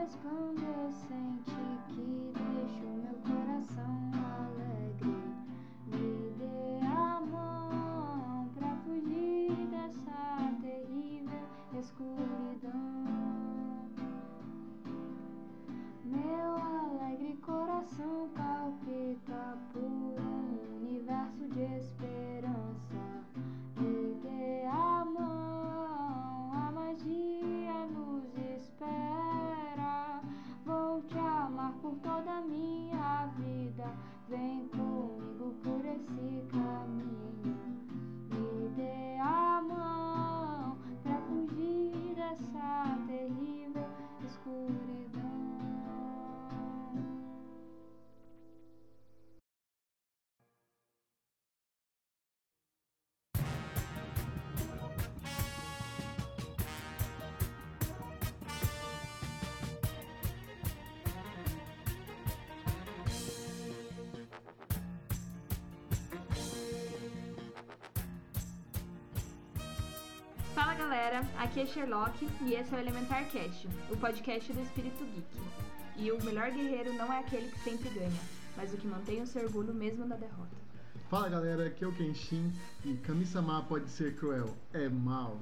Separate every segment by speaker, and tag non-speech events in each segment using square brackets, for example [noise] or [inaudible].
Speaker 1: resplandecente
Speaker 2: aqui é Sherlock e esse é o Elementar Cast, o podcast do Espírito Geek. E o melhor guerreiro não é aquele que sempre ganha, mas o que mantém o seu orgulho mesmo na derrota.
Speaker 3: Fala galera, aqui é o Kenshin e Kami-sama pode ser cruel, é mal.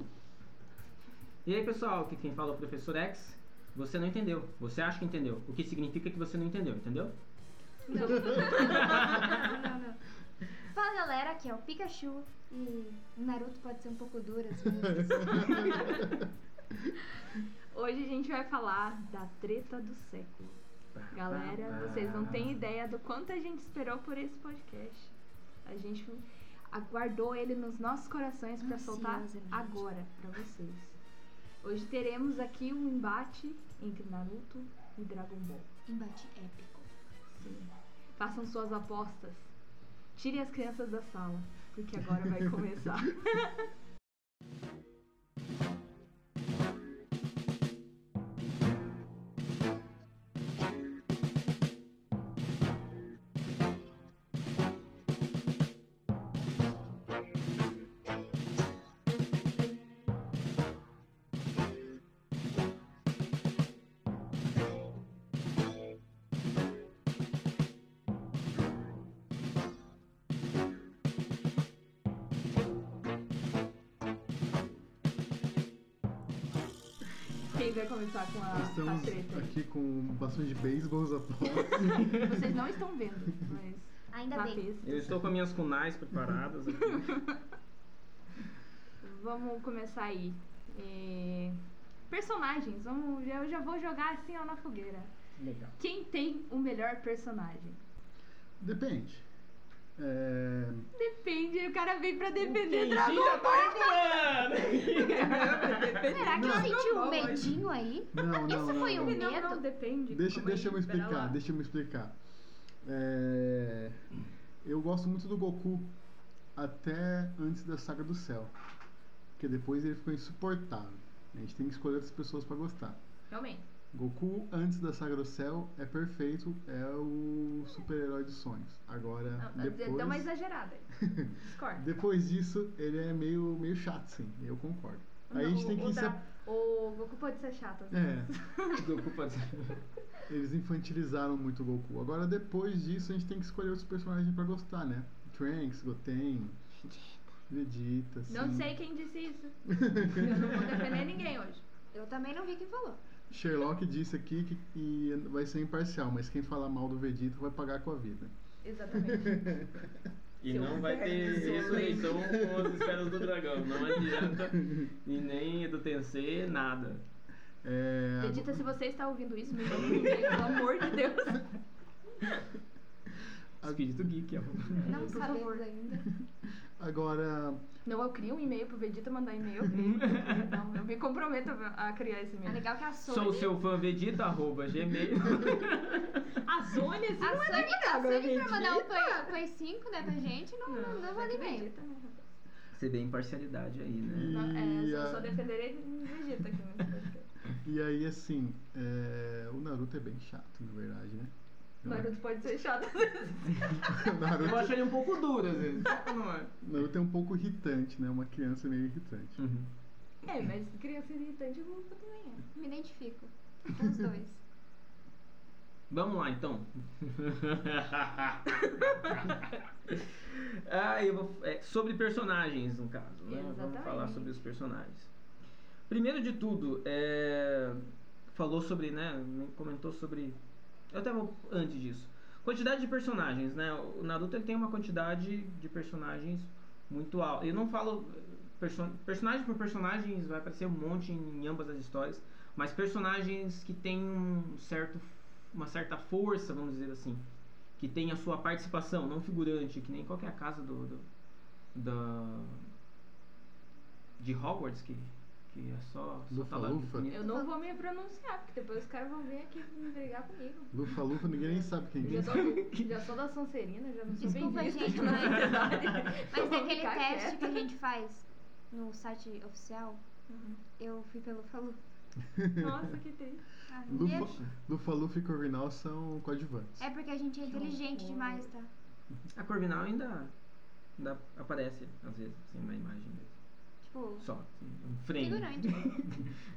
Speaker 4: E aí pessoal, aqui quem fala é o Professor X. Você não entendeu, você acha que entendeu, o que significa que você não entendeu, entendeu? [laughs]
Speaker 1: Fala galera, aqui é o Pikachu e Naruto pode ser um pouco duro às vezes. [laughs]
Speaker 2: Hoje a gente vai falar da treta do século. Galera, vocês não têm ideia do quanto a gente esperou por esse podcast. A gente aguardou ele nos nossos corações para soltar agora para vocês. Hoje teremos aqui um embate entre Naruto e Dragon Ball.
Speaker 1: Embate épico.
Speaker 2: Sim. Façam suas apostas. Tirem as crianças da sala, porque agora vai começar. [laughs] Quem vai começar com a, a
Speaker 3: Estamos
Speaker 2: treta?
Speaker 3: aqui com bastões de beisebol apostas. [laughs]
Speaker 2: Vocês não estão vendo, mas
Speaker 1: Ainda bem.
Speaker 2: pista.
Speaker 4: Eu estou com minhas kunais preparadas aqui. [laughs]
Speaker 2: Vamos começar aí. É, Personagens, vamos, eu já vou jogar assim ó, na fogueira.
Speaker 4: Legal.
Speaker 2: Quem tem o melhor personagem?
Speaker 3: Depende. É,
Speaker 2: Depende, o cara vem pra defender
Speaker 4: Quem
Speaker 2: Dragon
Speaker 4: já tá regulando! [laughs]
Speaker 1: Será que eu
Speaker 3: Não.
Speaker 1: senti um medinho aí?
Speaker 3: Não, não,
Speaker 1: Isso
Speaker 3: não,
Speaker 1: foi
Speaker 3: não.
Speaker 1: um
Speaker 2: Não,
Speaker 1: medo?
Speaker 2: não, depende.
Speaker 3: Deixa,
Speaker 2: aí,
Speaker 3: deixa eu me explicar,
Speaker 2: lá.
Speaker 3: deixa eu me explicar. É, eu gosto muito do Goku até antes da Saga do Céu. Porque depois ele ficou insuportável. A gente tem que escolher outras pessoas pra gostar.
Speaker 2: Realmente.
Speaker 3: Goku, antes da Saga do Céu, é perfeito, é o super-herói dos sonhos. Agora,
Speaker 2: Não, Deu uma
Speaker 3: depois,
Speaker 2: exagerada aí. [laughs] Discorda.
Speaker 3: depois disso, ele é meio, meio chato, sim, eu concordo. Aí a gente
Speaker 2: o,
Speaker 3: tem que
Speaker 2: o, o Goku pode ser chato. às
Speaker 3: É,
Speaker 2: vezes. [laughs]
Speaker 4: Goku pode ser.
Speaker 3: eles infantilizaram muito o Goku. Agora, depois disso, a gente tem que escolher outros personagens pra gostar, né? Trunks, Goten, Vegeta, sim.
Speaker 2: Não sei quem disse isso. Eu não vou defender ninguém hoje.
Speaker 1: Eu também não vi quem falou.
Speaker 3: Sherlock disse aqui que, que vai ser imparcial, mas quem falar mal do Vegeta vai pagar com a vida.
Speaker 2: Exatamente. [laughs]
Speaker 4: E
Speaker 2: Seu
Speaker 4: não vai ter ressurreição com as esferas do dragão. Não adianta. [laughs] E nem do Tensei, nada.
Speaker 3: É,
Speaker 2: Vegeta, se você está ouvindo isso, me manda um pelo amor de Deus.
Speaker 4: Espírito Geek, ó.
Speaker 1: Não sabemos ainda. [laughs]
Speaker 3: Agora,
Speaker 2: Não, eu crio um e-mail pro Vegeta mandar e-mail. [laughs] Não, eu me comprometo a criar esse
Speaker 1: É
Speaker 2: e-mail.
Speaker 1: legal que a Sony.
Speaker 4: Sou seu fã Vegeta, arroba gmail. [laughs]
Speaker 2: A Sônia, assim,
Speaker 1: A
Speaker 2: não é
Speaker 1: Sony, a
Speaker 2: agora,
Speaker 1: Sony pra mandar o. Play, Play 5, né, pra gente, não, não, não
Speaker 2: é
Speaker 1: manda
Speaker 2: que
Speaker 1: e-mail.
Speaker 2: Vegeta, né, rapaz?
Speaker 4: Você vê imparcialidade aí, né?
Speaker 2: Não, é,
Speaker 3: E
Speaker 2: eu
Speaker 3: a-
Speaker 2: só, defenderei Vegeta aqui nesse [laughs] podcast.
Speaker 3: e aí assim, é, o Naruto é bem chato, na verdade, né?
Speaker 2: Naruto pode ser chato às vezes.
Speaker 3: O
Speaker 4: Eu
Speaker 3: Naruto,
Speaker 4: acho ele um pouco duro às vezes. Não é?
Speaker 3: Naruto é um pouco irritante, né? Uma criança meio irritante.
Speaker 4: Uhum.
Speaker 2: É, mas criança irritante Goku também é.
Speaker 1: Me identifico com os dois. [laughs]
Speaker 4: Vamos lá então. [laughs] ah, eu vou, é, sobre personagens, no caso. Né? Vamos falar sobre os personagens. Primeiro de tudo, é, falou sobre, né? Comentou sobre. Eu até vou antes disso. Quantidade de personagens, né? O Naruto ele tem uma quantidade de personagens muito alta. Eu não falo perso personagem por personagens, vai aparecer um monte em, em ambas as histórias, mas personagens que têm um certo, uma certa força, vamos dizer assim, que tem a sua participação, não figurante, que nem qualquer casa do, do da de Hogwarts que que é só, só bonito.
Speaker 2: Eu não vou me pronunciar, porque depois os caras vão vir aqui me brigar comigo.
Speaker 3: Lufa Lufa, ninguém nem sabe quem
Speaker 2: Já
Speaker 3: é.
Speaker 2: sou, já sou da Sonserina, já não sou bem
Speaker 1: Desculpa,
Speaker 2: vista.
Speaker 1: gente,
Speaker 2: já [laughs] não
Speaker 1: mas-
Speaker 2: é [laughs] verdade.
Speaker 1: Mas
Speaker 2: Vamos
Speaker 1: naquele teste que a gente faz no site oficial,
Speaker 2: Uhum.
Speaker 1: eu fui pelo Falu.
Speaker 2: Nossa, que triste. [laughs]
Speaker 1: Ah, ia-
Speaker 3: Lufa, Lufa Lufa e Corvinal são coadjuvantes.
Speaker 1: É porque a gente é inteligente demais, tá?
Speaker 4: A Corvinal ainda, ainda aparece às vezes, assim, na imagem mesmo.
Speaker 1: Tipo,
Speaker 4: Só, assim, um frame.
Speaker 1: figurante. [laughs]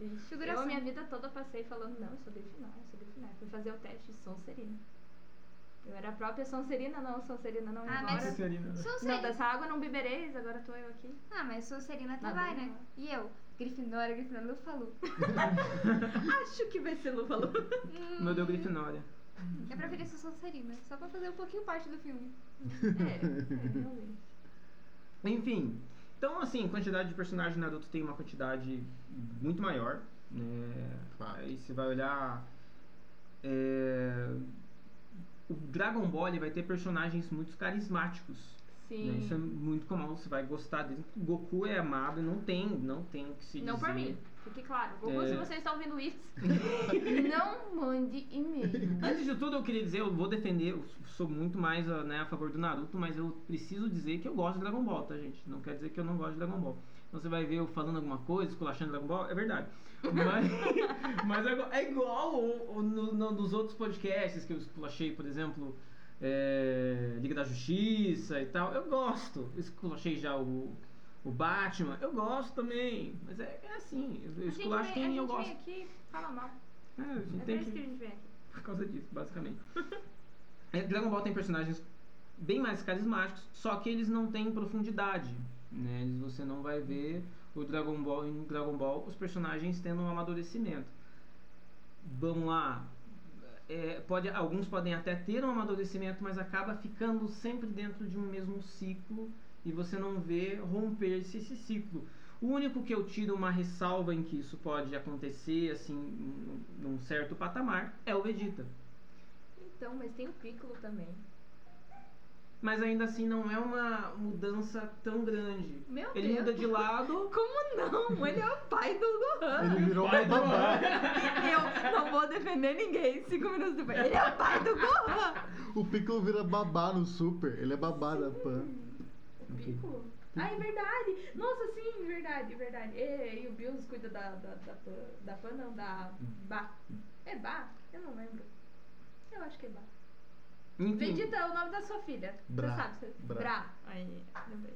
Speaker 2: Eu
Speaker 1: Figuração.
Speaker 2: a minha vida toda passei falando, não, eu sou delfinal, eu sou delfinal. Fui fazer o teste de Sonserina. Eu era a própria Sonserina, não, Sonserina não,
Speaker 1: Ah,
Speaker 2: agora...
Speaker 1: mas-
Speaker 4: Sonserina.
Speaker 2: Não,
Speaker 1: Sonserina.
Speaker 2: dessa água não bebereis, agora tô eu aqui.
Speaker 1: Ah, mas Sonserina até
Speaker 2: Nada,
Speaker 1: vai, né? E eu? Grifinória, Grifinória, Lufa-Lu. [laughs]
Speaker 2: Acho que vai ser Lu falou.
Speaker 1: Hum,
Speaker 4: Meu deu Grifinória.
Speaker 1: Eu preferi ser Sonserina, só pra fazer um pouquinho parte do filme.
Speaker 2: É, é, realmente.
Speaker 4: Enfim, então assim, quantidade de personagens de Naruto tem uma quantidade muito maior. Né? Aí você vai olhar. é, O Dragon Ball ele vai ter personagens muito carismáticos. né? Isso é
Speaker 2: Sim.
Speaker 4: muito comum, você vai gostar dele. O Goku é amado e não tem, não tem o que se
Speaker 2: Não
Speaker 4: dizer.
Speaker 2: por mim, fique claro. Goku,
Speaker 4: É.
Speaker 2: se você está ouvindo isso, [laughs] não mande e-mail.
Speaker 4: Antes de tudo, eu queria dizer, eu vou defender, eu sou muito mais ah, né, a favor do Naruto, mas eu preciso dizer que eu gosto de Dragon Ball, tá, gente? Não quer dizer que eu não gosto de Dragon Ball. Então você vai ver eu falando alguma coisa, esculachando Dragon Ball, é verdade. Mas, [laughs] mas é igual- é igual o, o, no, no- dos outros podcasts que eu esculachei, por exemplo, é, Liga da Justiça e tal. Eu gosto. Eu esculachei já o, o Batman, eu gosto também. Mas é, é assim, eu
Speaker 2: A
Speaker 4: esculacho
Speaker 2: a
Speaker 4: quem eu
Speaker 2: gente vem
Speaker 4: gosto.
Speaker 2: aqui fala mal.
Speaker 4: É, a gente
Speaker 2: É
Speaker 4: tem
Speaker 2: por isso
Speaker 4: que-
Speaker 2: que a gente vem aqui. [laughs]
Speaker 4: por causa disso, basicamente. É, Dragon Ball tem personagens bem mais carismáticos, só que eles não têm profundidade. Né? Eles- Você não vai ver o Dragon Ball em Dragon Ball os personagens tendo um amadurecimento. Vamos lá. É, pode, alguns podem até ter um amadurecimento, mas acaba ficando sempre dentro de um mesmo ciclo e você não vê romper-se esse ciclo. O único que eu tiro uma ressalva em que isso pode acontecer assim num- certo patamar é o Vegeta.
Speaker 2: Então, mas tem o Piccolo também.
Speaker 4: Mas ainda assim não é uma mudança tão grande.
Speaker 2: Meu
Speaker 4: Ele
Speaker 2: Deus.
Speaker 4: muda de lado. [laughs]
Speaker 2: Como não? Ele é o pai do Gohan.
Speaker 3: Ele virou
Speaker 4: Vai,
Speaker 3: uma babá.
Speaker 2: Eu não vou defender ninguém. Cinco minutos depois. Ele é o pai do Gohan.
Speaker 3: O Piccolo vira babá no Super. Ele é babá da Pan.
Speaker 2: Piccolo? Ah, é verdade. Nossa, sim, verdade, verdade. E, e o Bills cuida da, da, da, da Pan, não, da Bá. É Bá? Eu não lembro. Eu acho que é Bá.
Speaker 4: Enfim,
Speaker 2: Vegeta é o nome da sua filha.
Speaker 3: Bra.
Speaker 2: Você sabe? Você...
Speaker 3: Bra.
Speaker 2: Bra. Aí, lembrei.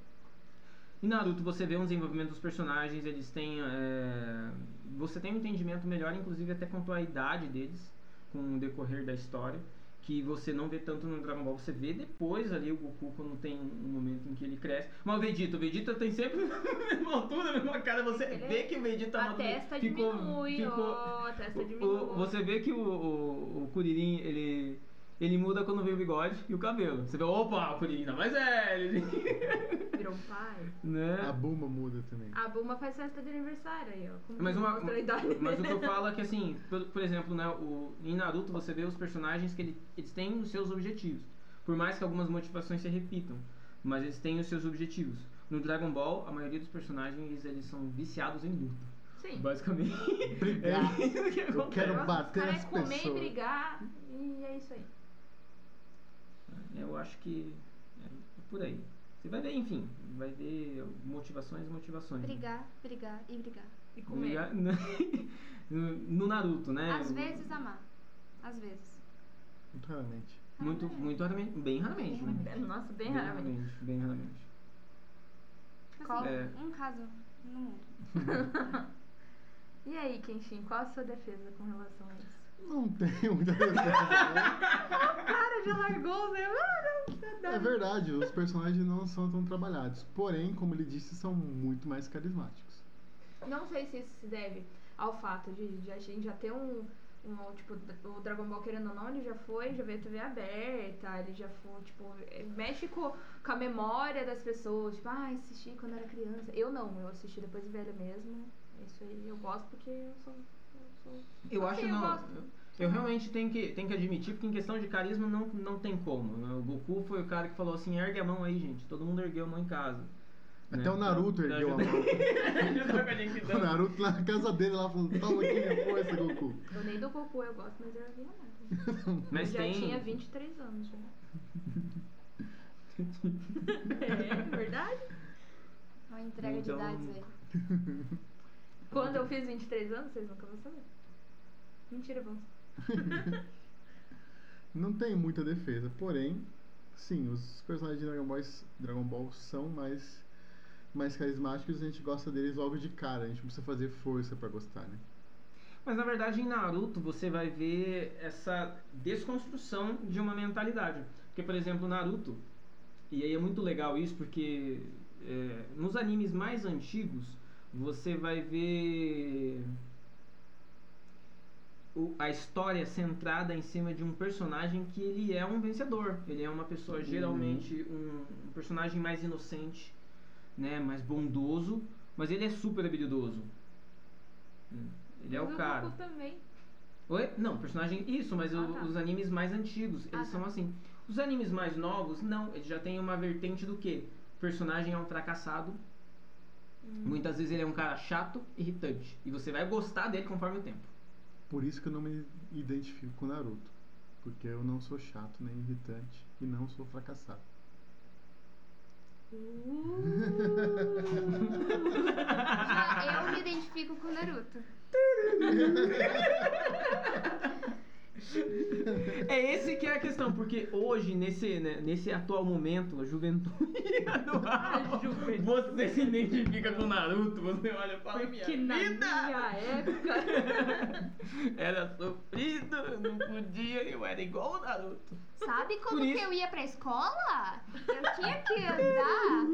Speaker 4: em Naruto você vê um desenvolvimento dos personagens, eles têm. é, Você tem um entendimento melhor, inclusive até quanto à idade deles, com o decorrer da história. Que você não vê tanto no Dragon Ball, você vê depois ali o Goku quando tem um momento em que ele cresce. Mas o Vegeta, o Vegeta tem sempre [laughs] a mesma altura, a mesma cara, você
Speaker 2: Ele
Speaker 4: vê
Speaker 2: é-
Speaker 4: que o Vegeta
Speaker 2: A
Speaker 4: amadure-
Speaker 2: testa
Speaker 4: ficou-
Speaker 2: diminui,
Speaker 4: ficou-
Speaker 2: ó, a testa diminui.
Speaker 4: o- você vê que o, o, o Kuririn, ele, ele muda quando vem o bigode e o cabelo. Você vê, opa, o Kuririn tá mais velho. [laughs]
Speaker 2: Virou um pai.
Speaker 4: né?
Speaker 3: A Buma muda também.
Speaker 2: A Buma faz festa de aniversário aí, ó.
Speaker 4: Mas, uma, mas o que eu [laughs] falo é que assim, por, por exemplo, né, o, em Naruto você vê os personagens que ele- eles têm os seus objetivos. Por mais que algumas motivações se repitam, mas eles têm os seus objetivos. No Dragon Ball, a maioria dos personagens eles são viciados em luta.
Speaker 2: Sim.
Speaker 4: Basicamente.
Speaker 3: Brigar. [laughs]
Speaker 4: É isso que
Speaker 3: Eu
Speaker 4: acontece.
Speaker 3: quero bater
Speaker 2: caras
Speaker 3: as
Speaker 2: é comer e
Speaker 3: pessoas.
Speaker 2: brigar e é isso aí.
Speaker 4: Eu acho que é por aí. Você vai ver, enfim, vai ver motivações e motivações.
Speaker 1: Brigar, brigar e brigar.
Speaker 2: E comer.
Speaker 4: Brigar- [laughs] No Naruto, né?
Speaker 1: Às vezes amar. Às vezes.
Speaker 3: Muito raramente.
Speaker 4: Muito, muito raramente. Bem raramente. né?
Speaker 2: Nossa, bem raramente.
Speaker 4: Bem raramente.
Speaker 1: Assim,
Speaker 4: É.
Speaker 1: um caso no mundo. [laughs]
Speaker 2: E aí, Kenshin, qual a sua defesa com relação a isso?
Speaker 3: Não tem muita defesa. né? [laughs]
Speaker 2: Cara, já largou, né?
Speaker 3: É verdade, os personagens não são tão trabalhados. Porém, como ele disse, são muito mais carismáticos.
Speaker 2: Não sei se isso se deve ao fato de, de a gente já ter um, um, Tipo, o Dragon Ball, querendo ou não, ele já foi, já veio TV aberta, ele já foi, tipo, mexe com, com a memória das pessoas. Tipo, ah, assisti quando era criança. Eu não, eu assisti depois de velha mesmo. Isso aí eu gosto porque eu sou. Eu.
Speaker 4: Eu acho
Speaker 2: eu
Speaker 4: não.
Speaker 2: gosto.
Speaker 4: Eu realmente tenho que, tenho que admitir, porque em questão de carisma não, não tem como. né? O Goku foi o cara que falou assim, ergue a mão aí, gente. Todo mundo ergueu a mão em casa.
Speaker 3: Até
Speaker 4: Né?
Speaker 3: o Naruto
Speaker 4: Pra
Speaker 3: ergueu a mão. [laughs]
Speaker 4: gente,
Speaker 3: O
Speaker 4: então.
Speaker 3: Naruto na casa dele lá falando, toma aqui minha força, Goku.
Speaker 2: Eu nem do Goku eu gosto, mas eu erguei a mão. [laughs]
Speaker 4: Mas
Speaker 2: eu já
Speaker 4: tem...
Speaker 2: tinha 23 anos já. [laughs] é verdade?
Speaker 1: Uma entrega
Speaker 4: Então-
Speaker 1: de idades aí.
Speaker 2: Quando eu fiz 23 anos, vocês nunca vão saber. Mentira, vamos. [laughs]
Speaker 3: Não tem muita defesa, porém, sim, os personagens de Dragon Ball, Dragon Ball são mais, mais carismáticos e a gente gosta deles logo de cara. A gente não precisa fazer força pra gostar, né?
Speaker 4: Mas na verdade em Naruto você vai ver essa desconstrução de uma mentalidade. Porque, por exemplo, Naruto, e aí é muito legal isso porque é, nos animes mais antigos você vai ver o- a história centrada em cima de um personagem que ele é um vencedor. Ele é uma pessoa geralmente um, um personagem mais inocente, né, mais bondoso, mas ele é super habilidoso. Hum, Ele é
Speaker 2: Mas
Speaker 4: o cara.
Speaker 2: Goku também.
Speaker 4: Oi? Não, personagem. Isso, mas
Speaker 2: Ah,
Speaker 4: o-
Speaker 2: tá.
Speaker 4: os animes mais antigos, eles
Speaker 2: Ah,
Speaker 4: são
Speaker 2: tá.
Speaker 4: assim. Os animes mais novos, não, eles já têm uma vertente do que? O personagem é um fracassado.
Speaker 2: Hum.
Speaker 4: Muitas vezes ele é um cara chato, irritante. E você vai gostar dele conforme o tempo.
Speaker 3: Por isso que eu não me identifico com o Naruto. Porque eu não sou chato nem irritante e não sou fracassado. [laughs]
Speaker 1: Já eu me identifico com o Naruto. [laughs]
Speaker 4: É esse que é a questão, porque hoje, nesse, né, nesse atual momento, a juventude [laughs] atual,
Speaker 2: juventude.
Speaker 4: você se identifica com o Naruto, você olha e fala,
Speaker 2: Porque
Speaker 4: minha
Speaker 2: na
Speaker 4: vida
Speaker 2: minha época. [laughs]
Speaker 4: era sofrido, não podia, eu era igual o Naruto.
Speaker 1: Sabe como que eu ia pra escola? Eu tinha que andar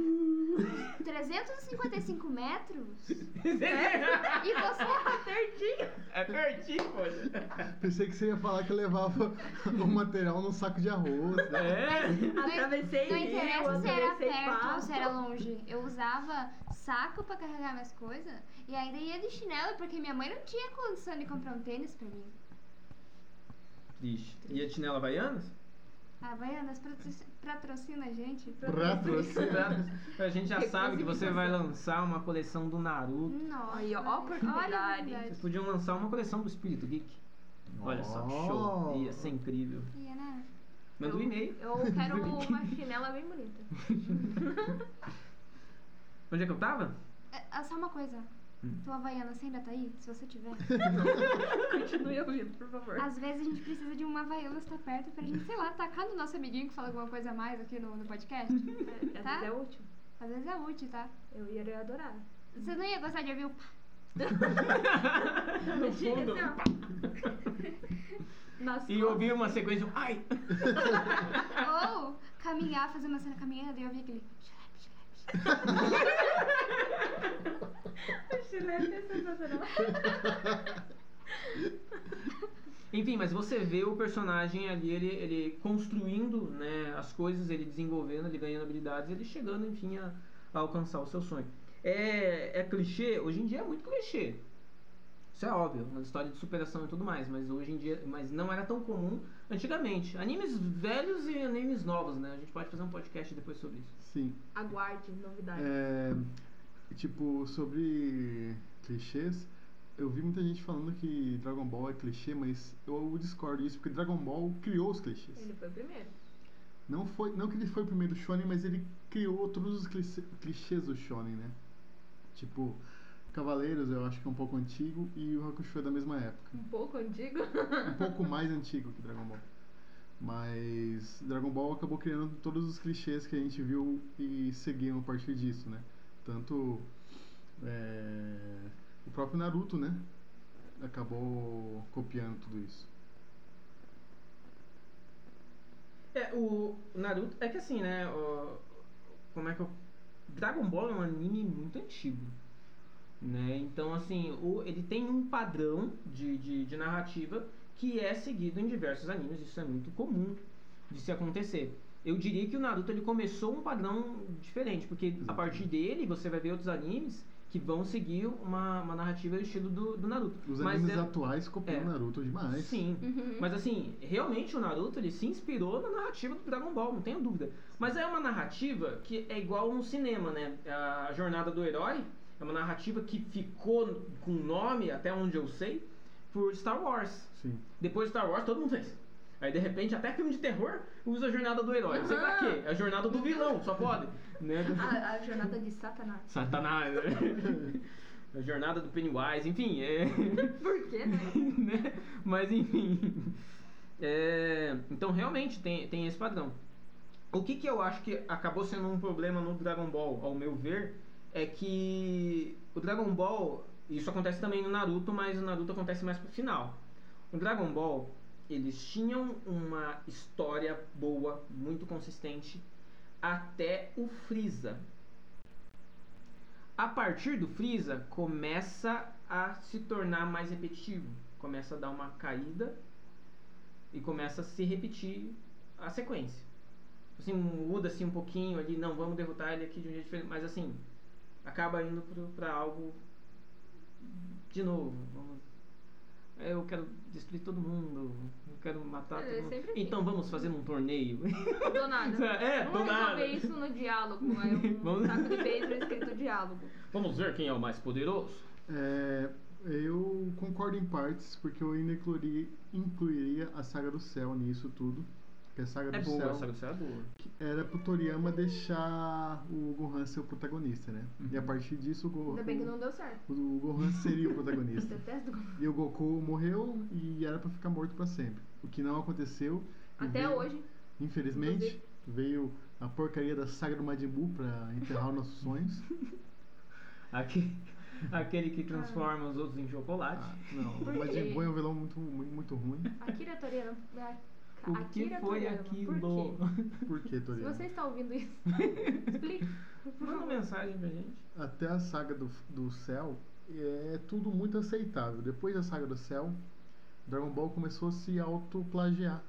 Speaker 1: [laughs] 355 metros. E você
Speaker 2: Certinho.
Speaker 4: É pertinho, poxa.
Speaker 3: Pensei que você ia falar que eu levava [laughs] o material num saco de arroz. Né?
Speaker 4: É.
Speaker 2: Atravessei
Speaker 1: Não
Speaker 2: rio,
Speaker 1: interessa se era perto ou se era longe. Eu usava saco pra carregar minhas coisas e ainda ia de chinelo porque minha mãe não tinha condição de comprar um tênis pra mim.
Speaker 4: Triste. E a Tinela Havaianas?
Speaker 1: A Baianas patrocina- a gente.
Speaker 3: Patrocina.
Speaker 4: A gente já sabe que você vai lançar uma coleção do Naruto.
Speaker 1: Nossa.
Speaker 2: Aí, ó,
Speaker 1: olha a
Speaker 2: oportunidade.
Speaker 1: oportunidade.
Speaker 4: Vocês podiam lançar uma coleção do Espírito Geek. Olha só, que show. Ia ser incrível.
Speaker 1: Ia, né?
Speaker 4: Manda um e-mail.
Speaker 2: Eu quero [laughs] uma chinela bem bonita. [laughs]
Speaker 4: Onde é que eu tava?
Speaker 1: É, é só uma coisa.
Speaker 4: Hum.
Speaker 1: Tua Havaiana, você ainda tá aí? Se você tiver. [laughs]
Speaker 2: Continue ouvindo, por favor.
Speaker 1: Às vezes a gente precisa de uma Havaiana estar perto pra gente, sei lá, tacar no nosso amiguinho que fala alguma coisa a mais aqui no, no podcast.
Speaker 2: É, às
Speaker 1: Tá?
Speaker 2: vezes é útil.
Speaker 1: Às vezes é útil, tá?
Speaker 2: Eu iria adorar.
Speaker 1: Você não ia gostar de ouvir o pá.
Speaker 4: No fundo.
Speaker 2: Nas [laughs]
Speaker 4: E ouvir uma sequência. de um Ai! [laughs]
Speaker 1: Ou caminhar, fazer uma cena caminhando e ouvir aquele. [laughs]
Speaker 2: é sensacional.
Speaker 4: Enfim, mas você vê o personagem ali, ele, ele construindo né, as coisas, ele desenvolvendo, ele ganhando habilidades, ele chegando, enfim, a, a alcançar o seu sonho. É, é clichê? Hoje em dia é muito clichê. Isso é óbvio, na história de superação e tudo mais, mas hoje em dia, mas não era tão comum antigamente. Animes velhos e animes novos, né? A gente pode fazer um podcast depois sobre isso.
Speaker 3: Sim.
Speaker 2: Aguarde novidades.
Speaker 3: É, tipo, sobre clichês, eu vi muita gente falando que Dragon Ball é clichê, mas eu discordo disso, porque Dragon Ball criou os clichês.
Speaker 2: Ele foi o primeiro.
Speaker 3: Não, foi, não que ele foi o primeiro shonen, mas ele criou todos os clichê- clichês do shonen, né? Tipo, Cavaleiros eu acho que é um pouco antigo e o Hakusho é da mesma época.
Speaker 2: Um pouco antigo?
Speaker 3: um pouco mais antigo que Dragon Ball. Mas Dragon Ball acabou criando todos os clichês que a gente viu e seguiu a partir disso, né? Tanto é, o próprio Naruto, né? Acabou copiando tudo isso.
Speaker 4: É, o Naruto. É que assim, né? O, como é que eu Dragon Ball é um anime muito antigo. Né? Então, assim, o, ele tem um padrão de, de, de narrativa que é seguido em diversos animes. Isso é muito comum de se acontecer. Eu diria que o Naruto ele começou um padrão diferente, porque a
Speaker 3: Exatamente.
Speaker 4: partir dele você vai ver outros animes que vão seguir uma, uma narrativa do estilo do, do Naruto.
Speaker 3: Os
Speaker 4: Mas
Speaker 3: animes
Speaker 4: é-
Speaker 3: atuais copiam
Speaker 4: é.
Speaker 3: Naruto demais.
Speaker 4: Sim.
Speaker 2: Uhum.
Speaker 4: Mas assim, realmente o Naruto ele se inspirou na narrativa do Dragon Ball, não tenho dúvida. Mas é uma narrativa que é igual no cinema, né? A jornada do herói é uma narrativa que ficou com nome, até onde eu sei, por Star Wars.
Speaker 3: Sim.
Speaker 4: Depois de Star Wars todo mundo fez. Aí de repente até filme de terror usa a jornada do herói. Não sei pra quê. É a jornada do vilão, só pode. Né?
Speaker 2: A, a jornada de Satanás.
Speaker 4: Satanás. [laughs] a jornada do Pennywise, enfim, é. [laughs]
Speaker 2: Por quê, né? [laughs]
Speaker 4: né? Mas enfim. É, então realmente tem, tem esse padrão. O que, que eu acho que acabou sendo um problema no Dragon Ball, ao meu ver, é que o Dragon Ball, isso acontece também no Naruto, mas o Naruto acontece mais pro final. O Dragon Ball, eles tinham uma história boa, muito consistente, até o Freeza. A partir do Freeza, começa a se tornar mais repetitivo. Começa a dar uma caída e começa a se repetir a sequência. Assim, muda assim um pouquinho ali, não, vamos derrotar ele aqui de um jeito diferente, mas assim, acaba indo pro, pra algo de novo. Vamos, eu quero destruir todo mundo, quero matar
Speaker 2: É,
Speaker 4: todo mundo. Então vamos fazer um torneio.
Speaker 2: Do nada. [laughs]
Speaker 4: É, do
Speaker 2: Vamos
Speaker 4: nada.
Speaker 2: resolver isso no diálogo. É um [laughs]
Speaker 4: Vamos-
Speaker 2: saco de beisebol escrito diálogo.
Speaker 4: Vamos ver quem é o mais poderoso.
Speaker 3: É, eu concordo em partes, porque eu ainda incluiria, incluiria a Saga do Céu nisso tudo. Que a Saga
Speaker 4: É
Speaker 3: do
Speaker 4: boa,
Speaker 3: Céu
Speaker 4: essa do céu é boa.
Speaker 3: era pro Toriyama deixar o Gohan ser o protagonista, né? E a partir disso o, Go,
Speaker 2: Ainda bem que não deu certo.
Speaker 3: o, o Gohan seria o protagonista. [laughs] E o Goku morreu e era pra ficar morto pra sempre. O que não aconteceu.
Speaker 2: Até
Speaker 3: veio-
Speaker 2: hoje.
Speaker 3: Infelizmente,
Speaker 2: Inclusive.
Speaker 3: veio a porcaria da saga do Majin Buu pra enterrar os nossos [laughs] sonhos.
Speaker 4: Aquele, aquele que transforma os outros em chocolate.
Speaker 3: Ah, não, o Majin? Buu é um vilão muito, muito, muito ruim.
Speaker 2: Akira Toriyama. a-
Speaker 4: o que
Speaker 2: Akira
Speaker 4: foi
Speaker 2: Toriyama,
Speaker 4: aquilo?
Speaker 2: Por
Speaker 3: que,
Speaker 2: Se
Speaker 3: Toriyama?
Speaker 2: você está ouvindo isso, [laughs] explique.
Speaker 4: Manda mensagem pra gente.
Speaker 3: Até a saga do, do céu é tudo muito aceitável. Depois da saga do céu, Dragon Ball começou a se autoplagiar.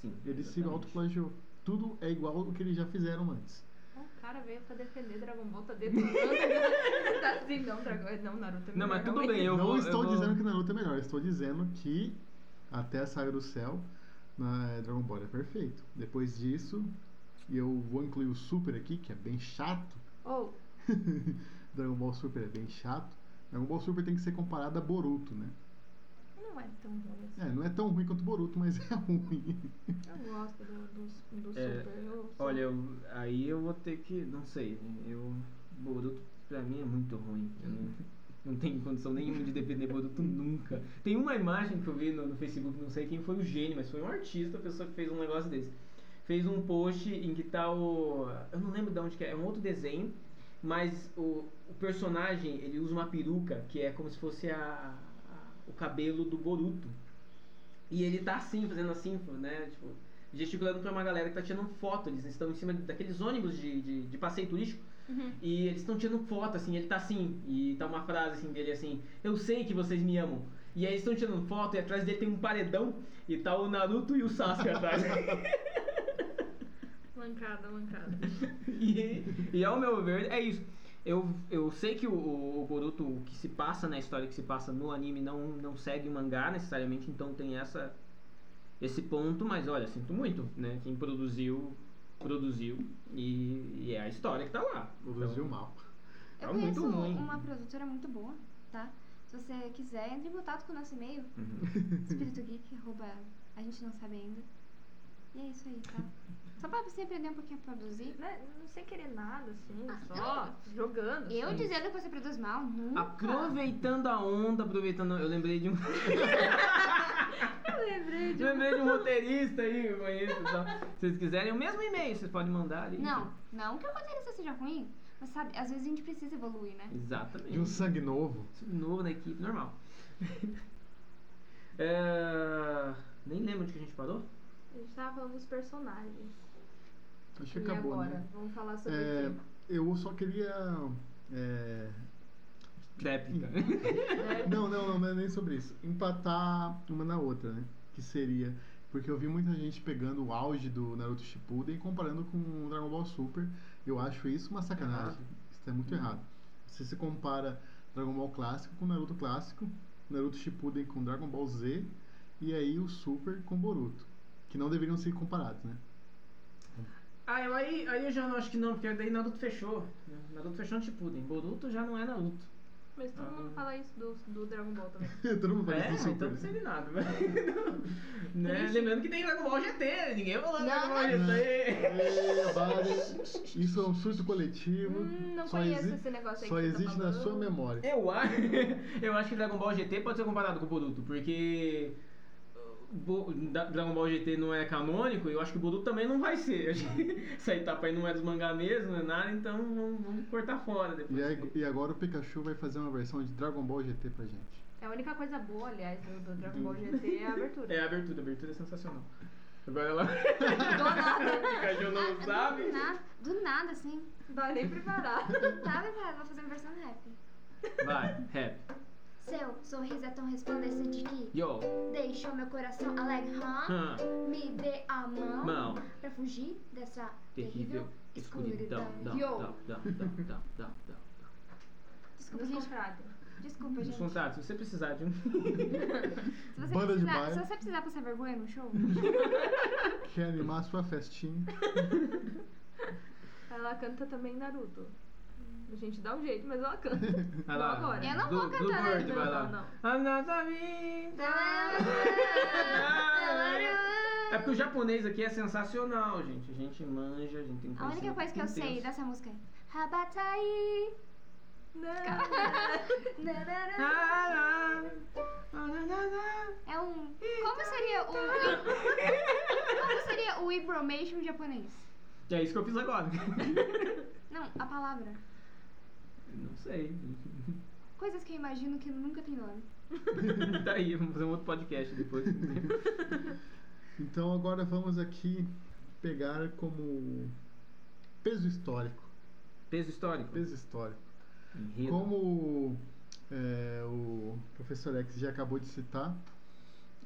Speaker 4: Sim.
Speaker 3: Ele se
Speaker 4: exatamente.
Speaker 3: autoplagiou. Tudo é igual ao que eles já fizeram antes.
Speaker 2: O cara veio pra defender Dragon Ball, tá detonando. tá assim, não, Dragon não, Naruto é
Speaker 4: Não, mas
Speaker 2: melhor,
Speaker 4: tudo bem, eu
Speaker 3: não
Speaker 4: vou-
Speaker 3: estou
Speaker 4: eu vou-
Speaker 3: dizendo que Naruto é melhor, estou dizendo que até a saga do céu, na Dragon Ball é perfeito. Depois disso, e eu vou incluir o Super aqui, que é bem chato.
Speaker 2: Ou, [laughs]
Speaker 3: Dragon Ball Super é bem chato. Dragon Ball Super tem que ser comparado a Boruto, né?
Speaker 2: Não é tão ruim assim.
Speaker 3: É, não é tão ruim quanto Boruto, mas [laughs] é ruim.
Speaker 2: Eu gosto do, do, do
Speaker 4: É,
Speaker 2: Super. Eu
Speaker 4: Olha, eu- aí eu vou ter que. Não sei. Eu. Boruto pra mim é muito ruim. Eu não, [laughs] não tenho condição nenhuma de defender Boruto nunca. Tem uma imagem que eu vi no, no Facebook, não sei quem foi o gênio, mas foi um artista, a pessoa que fez um negócio desse. Fez um post em que tá o. Eu não lembro de onde que é, é um outro desenho, mas o, o personagem ele usa uma peruca que é como se fosse a- o cabelo do Boruto. E ele tá assim, fazendo assim, né? Tipo, gesticulando pra uma galera que tá tirando foto. Eles estão em cima daqueles ônibus de, de, de passeio turístico.
Speaker 2: Uhum.
Speaker 4: E eles estão tirando foto, assim, ele tá assim, e tá uma frase assim dele assim, eu sei que vocês me amam. E aí eles estão tirando foto e atrás dele tem um paredão e tá o Naruto e o Sasuke atrás. [laughs]
Speaker 2: Mancada, mancada. [laughs]
Speaker 4: e, e ao meu ver, é isso. Eu, eu sei que o, o Boruto, o que se passa na história, que se passa no anime, não, não segue o mangá necessariamente, então tem essa esse ponto, mas olha, sinto muito, né? Quem produziu, produziu e, e é a história que tá lá.
Speaker 3: Produziu
Speaker 4: Então,
Speaker 3: mal.
Speaker 1: Eu
Speaker 4: Tá muito ruim.
Speaker 1: uma produtora muito boa, tá? Se você quiser, entre em contato com o nosso e-mail,
Speaker 4: Uhum.
Speaker 1: espiritogeek, arroba, a gente não sabe ainda. E é isso aí, tá? [laughs] Só pra você aprender um pouquinho a produzir.
Speaker 2: Né? Não sei querer nada, assim,
Speaker 1: Ah,
Speaker 2: só jogando.
Speaker 1: Eu
Speaker 2: assim.
Speaker 1: dizendo que você produz mal, nunca.
Speaker 4: Aproveitando a onda, aproveitando. Eu lembrei de um. [laughs]
Speaker 2: Eu lembrei de
Speaker 4: eu lembrei de um roteirista aí, eu conheço. Se vocês quiserem, o mesmo e-mail vocês podem mandar ali.
Speaker 1: Não, não que o roteirista seja ruim, mas sabe, às vezes a gente precisa evoluir, né?
Speaker 4: Exatamente.
Speaker 3: De um sangue novo.
Speaker 4: Novo na equipe, normal. [laughs] É, Nem lembro onde que a gente parou.
Speaker 2: A gente tava falando dos personagens.
Speaker 3: Acho que
Speaker 2: e
Speaker 3: acabou,
Speaker 2: agora?
Speaker 3: né?
Speaker 2: Vamos falar sobre
Speaker 3: É, eu só queria. é,
Speaker 2: quê? [laughs]
Speaker 3: Não, não, não, não é nem sobre isso. Empatar uma na outra, né? Que seria. Porque eu vi muita gente pegando o auge do Naruto Shippuden e comparando com o Dragon Ball Super. Eu acho isso uma sacanagem.
Speaker 4: Errado.
Speaker 3: Isso é muito errado. Se você compara Dragon Ball clássico com Naruto clássico, Naruto Shippuden com Dragon Ball Z e aí o Super com Boruto, que não deveriam ser comparados, né?
Speaker 4: Ah, eu, aí, aí eu já não acho que não, porque daí Naruto fechou. né? Naruto fechou no Shippuden. Boruto já não é Naruto.
Speaker 2: Mas todo mundo
Speaker 4: Ah.
Speaker 2: fala isso do, do Dragon Ball também. [laughs]
Speaker 3: Todo mundo faz
Speaker 4: É,
Speaker 3: isso no
Speaker 4: então não sei de nada. [laughs] né?
Speaker 2: Triste.
Speaker 4: Lembrando que tem Dragon Ball GT, ninguém falou
Speaker 1: Não,
Speaker 4: Dragon Ball
Speaker 1: não.
Speaker 4: GT. [laughs]
Speaker 3: É. Isso é um surto coletivo.
Speaker 2: Hum, não
Speaker 3: só
Speaker 2: conheço esse negócio aí
Speaker 3: Só
Speaker 2: que você tá
Speaker 3: existe na
Speaker 2: falando.
Speaker 3: sua memória.
Speaker 4: Eu acho, eu acho que Dragon Ball GT pode ser comparado com o Boruto, porque Bo- Dragon Ball GT não é canônico, e eu acho que o Boruto também não vai ser. [laughs] Essa etapa aí não é dos mangá mesmo, não é nada, então vamos, vamos cortar fora depois.
Speaker 3: E, aí- e agora o Pikachu vai fazer uma versão de Dragon Ball GT pra gente.
Speaker 2: É a única coisa boa, aliás, do, do Dragon Ball GT é a abertura.
Speaker 4: É a abertura, a abertura é sensacional. Agora ela.
Speaker 2: Do nada.
Speaker 4: o Pikachu não
Speaker 1: Ah,
Speaker 4: sabe.
Speaker 1: Do nada, do nada, assim.
Speaker 2: Não vai nem preparar.
Speaker 1: Tá preparado, vou fazer uma versão rap.
Speaker 4: Vai, rap.
Speaker 1: Seu sorriso é tão resplandecente que
Speaker 4: Yo,
Speaker 1: deixou meu coração alegre.
Speaker 4: hum,
Speaker 1: Me dê a mão
Speaker 4: mão,
Speaker 1: pra fugir dessa
Speaker 4: terrível escuridão. Dão,
Speaker 2: Yo.
Speaker 4: dão, dão, dão.
Speaker 1: Desculpa, gente. Desculpa, gente.
Speaker 4: se você precisar de um. [laughs]
Speaker 1: Se você,
Speaker 3: Banda de
Speaker 1: precisar,
Speaker 3: baile.
Speaker 1: se você precisar passar vergonha no show,
Speaker 3: Quer animar sua festinha? [laughs]
Speaker 2: Ela canta também Naruto. A gente dá um jeito, mas ela canta. [laughs]
Speaker 4: Vai
Speaker 2: Não
Speaker 4: lá.
Speaker 2: agora.
Speaker 1: Eu não
Speaker 4: Blue-
Speaker 1: vou cantar,
Speaker 4: Bluebird,
Speaker 2: né?
Speaker 4: vai
Speaker 2: Não,
Speaker 4: lá.
Speaker 2: não, não. [laughs]
Speaker 4: É porque o japonês aqui é sensacional, gente. A gente manja, a gente tem
Speaker 1: A única coisa que eu sei dessa música é Habatai. É um. Como seria o. Como seria o Ibromation japonês?
Speaker 4: É isso que eu fiz agora.
Speaker 1: Não, a palavra.
Speaker 4: Não sei. [laughs]
Speaker 1: Coisas que eu imagino que nunca tem nome. [laughs]
Speaker 4: tá aí, vamos fazer um outro podcast depois. [laughs]
Speaker 3: Então agora vamos aqui pegar como peso histórico.
Speaker 4: Peso histórico.
Speaker 3: Peso histórico.
Speaker 4: Enredo.
Speaker 3: Como é, o professor X já acabou de citar,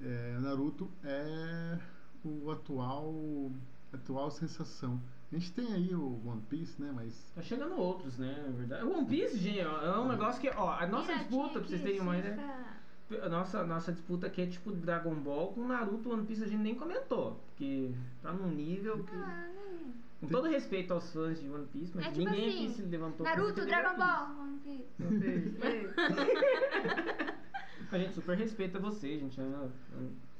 Speaker 3: é, Naruto é o atual atual sensação. A gente tem aí o One Piece, né? Mas
Speaker 4: Tá chegando outros, né? Na verdade. O One Piece, gente, ó, é um negócio que, ó, a nossa disputa, pra vocês terem uma ideia. A nossa, nossa disputa aqui é tipo Dragon Ball com Naruto One Piece a gente nem comentou. Porque tá num nível que.
Speaker 1: Ah, nem-
Speaker 4: Com todo respeito aos fãs de One Piece, mas
Speaker 1: É tipo
Speaker 4: ninguém
Speaker 1: assim,
Speaker 4: aqui se levantou
Speaker 1: Naruto, Dragon Ball. One Piece.
Speaker 4: One Piece. [laughs] A gente super respeita você, gente. ama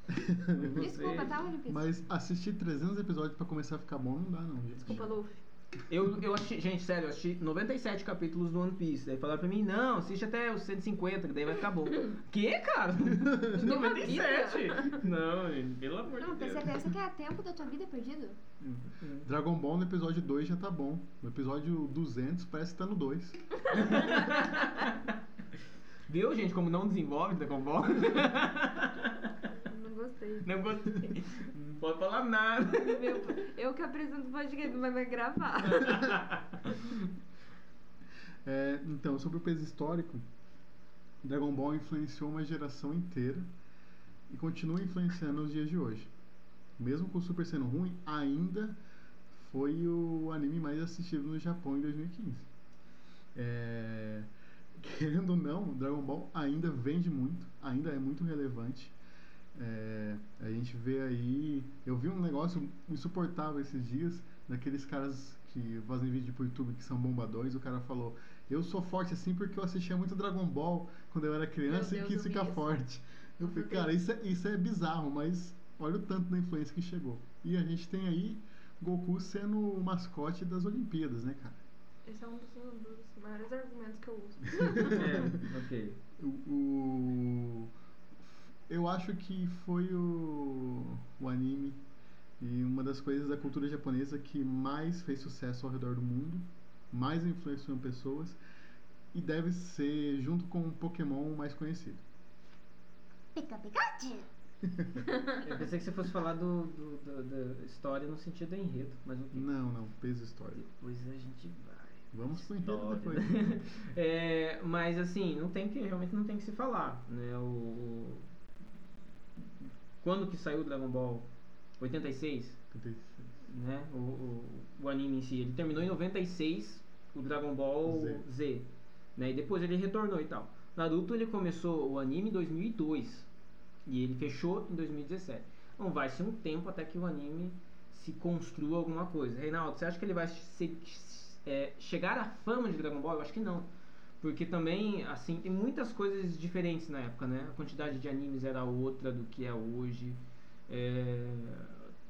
Speaker 4: você.
Speaker 1: Desculpa, tá, One Piece?
Speaker 3: Mas assistir 300 episódios pra começar a ficar bom não dá não, gente.
Speaker 2: Desculpa, Luffy.
Speaker 4: Eu, eu assisti, gente, sério, eu assisti 97 capítulos do One Piece. Daí falaram pra mim, não, assiste até os 150, que daí vai ficar bom. [laughs] que, cara?
Speaker 2: Tem uma
Speaker 4: 97? Não, gente, pelo amor
Speaker 1: Não,
Speaker 4: de Deus.
Speaker 1: você quer, você quer tempo da tua vida perdido?
Speaker 3: Dragon Ball no episódio 2 já tá bom. No episódio 200 parece que tá no 2. [laughs]
Speaker 4: Viu, gente, como não desenvolve Dragon Ball? [laughs]
Speaker 2: Não gostei.
Speaker 4: Não gostei. Não pode falar nada.
Speaker 2: Meu, eu que apresento o podcast, mas vai gravar.
Speaker 3: É, então, sobre o peso histórico, Dragon Ball influenciou uma geração inteira e continua influenciando nos dias de hoje. Mesmo com o Super sendo ruim, ainda foi o anime mais assistido no Japão em 2015. É, querendo ou não, Dragon Ball ainda vende muito, ainda é muito relevante. É, a gente vê aí. Eu vi um negócio insuportável esses dias, daqueles caras que fazem vídeo pro YouTube que são bombadões. O cara falou: Eu sou forte assim porque eu assistia muito Dragon Ball quando eu era criança
Speaker 2: Meu
Speaker 3: e
Speaker 2: Deus,
Speaker 3: quis ficar
Speaker 2: isso.
Speaker 3: forte. Eu falei. Cara, isso é, isso é bizarro, mas olha o tanto da influência que chegou. E a gente tem aí Goku sendo o mascote das Olimpíadas, né, cara?
Speaker 2: Esse é um dos, um dos maiores argumentos que eu uso. [laughs]
Speaker 4: É, ok.
Speaker 3: O, o- eu acho que foi o, o anime e uma das coisas da cultura japonesa que mais fez sucesso ao redor do mundo, mais influenciou em pessoas e deve ser, junto com o Pokémon, o mais conhecido.
Speaker 1: Pica Pikachu.
Speaker 4: Eu pensei que você fosse falar do, do- do- da história no sentido do enredo, mas ok.
Speaker 3: Não, não, peso histórico.
Speaker 4: Depois a gente vai.
Speaker 3: Vamos pro enredo
Speaker 4: História.
Speaker 3: depois. [laughs]
Speaker 4: É, mas assim, não tem que, realmente não tem que se falar, né? O- quando que saiu o Dragon Ball? 86, né? O, o, o anime em si. Ele terminou em 96, o Dragon Ball
Speaker 3: Z.
Speaker 4: Z, né? E depois ele retornou e tal. Naruto ele começou o anime em 2002 e ele fechou em 2017. Então vai ser um tempo até que o anime se construa alguma coisa. Reinaldo, você acha que ele vai se- é, chegar à fama de Dragon Ball? Eu acho que não. Porque também, assim, tem muitas coisas diferentes na época, né? A quantidade de animes era outra do que é hoje. É,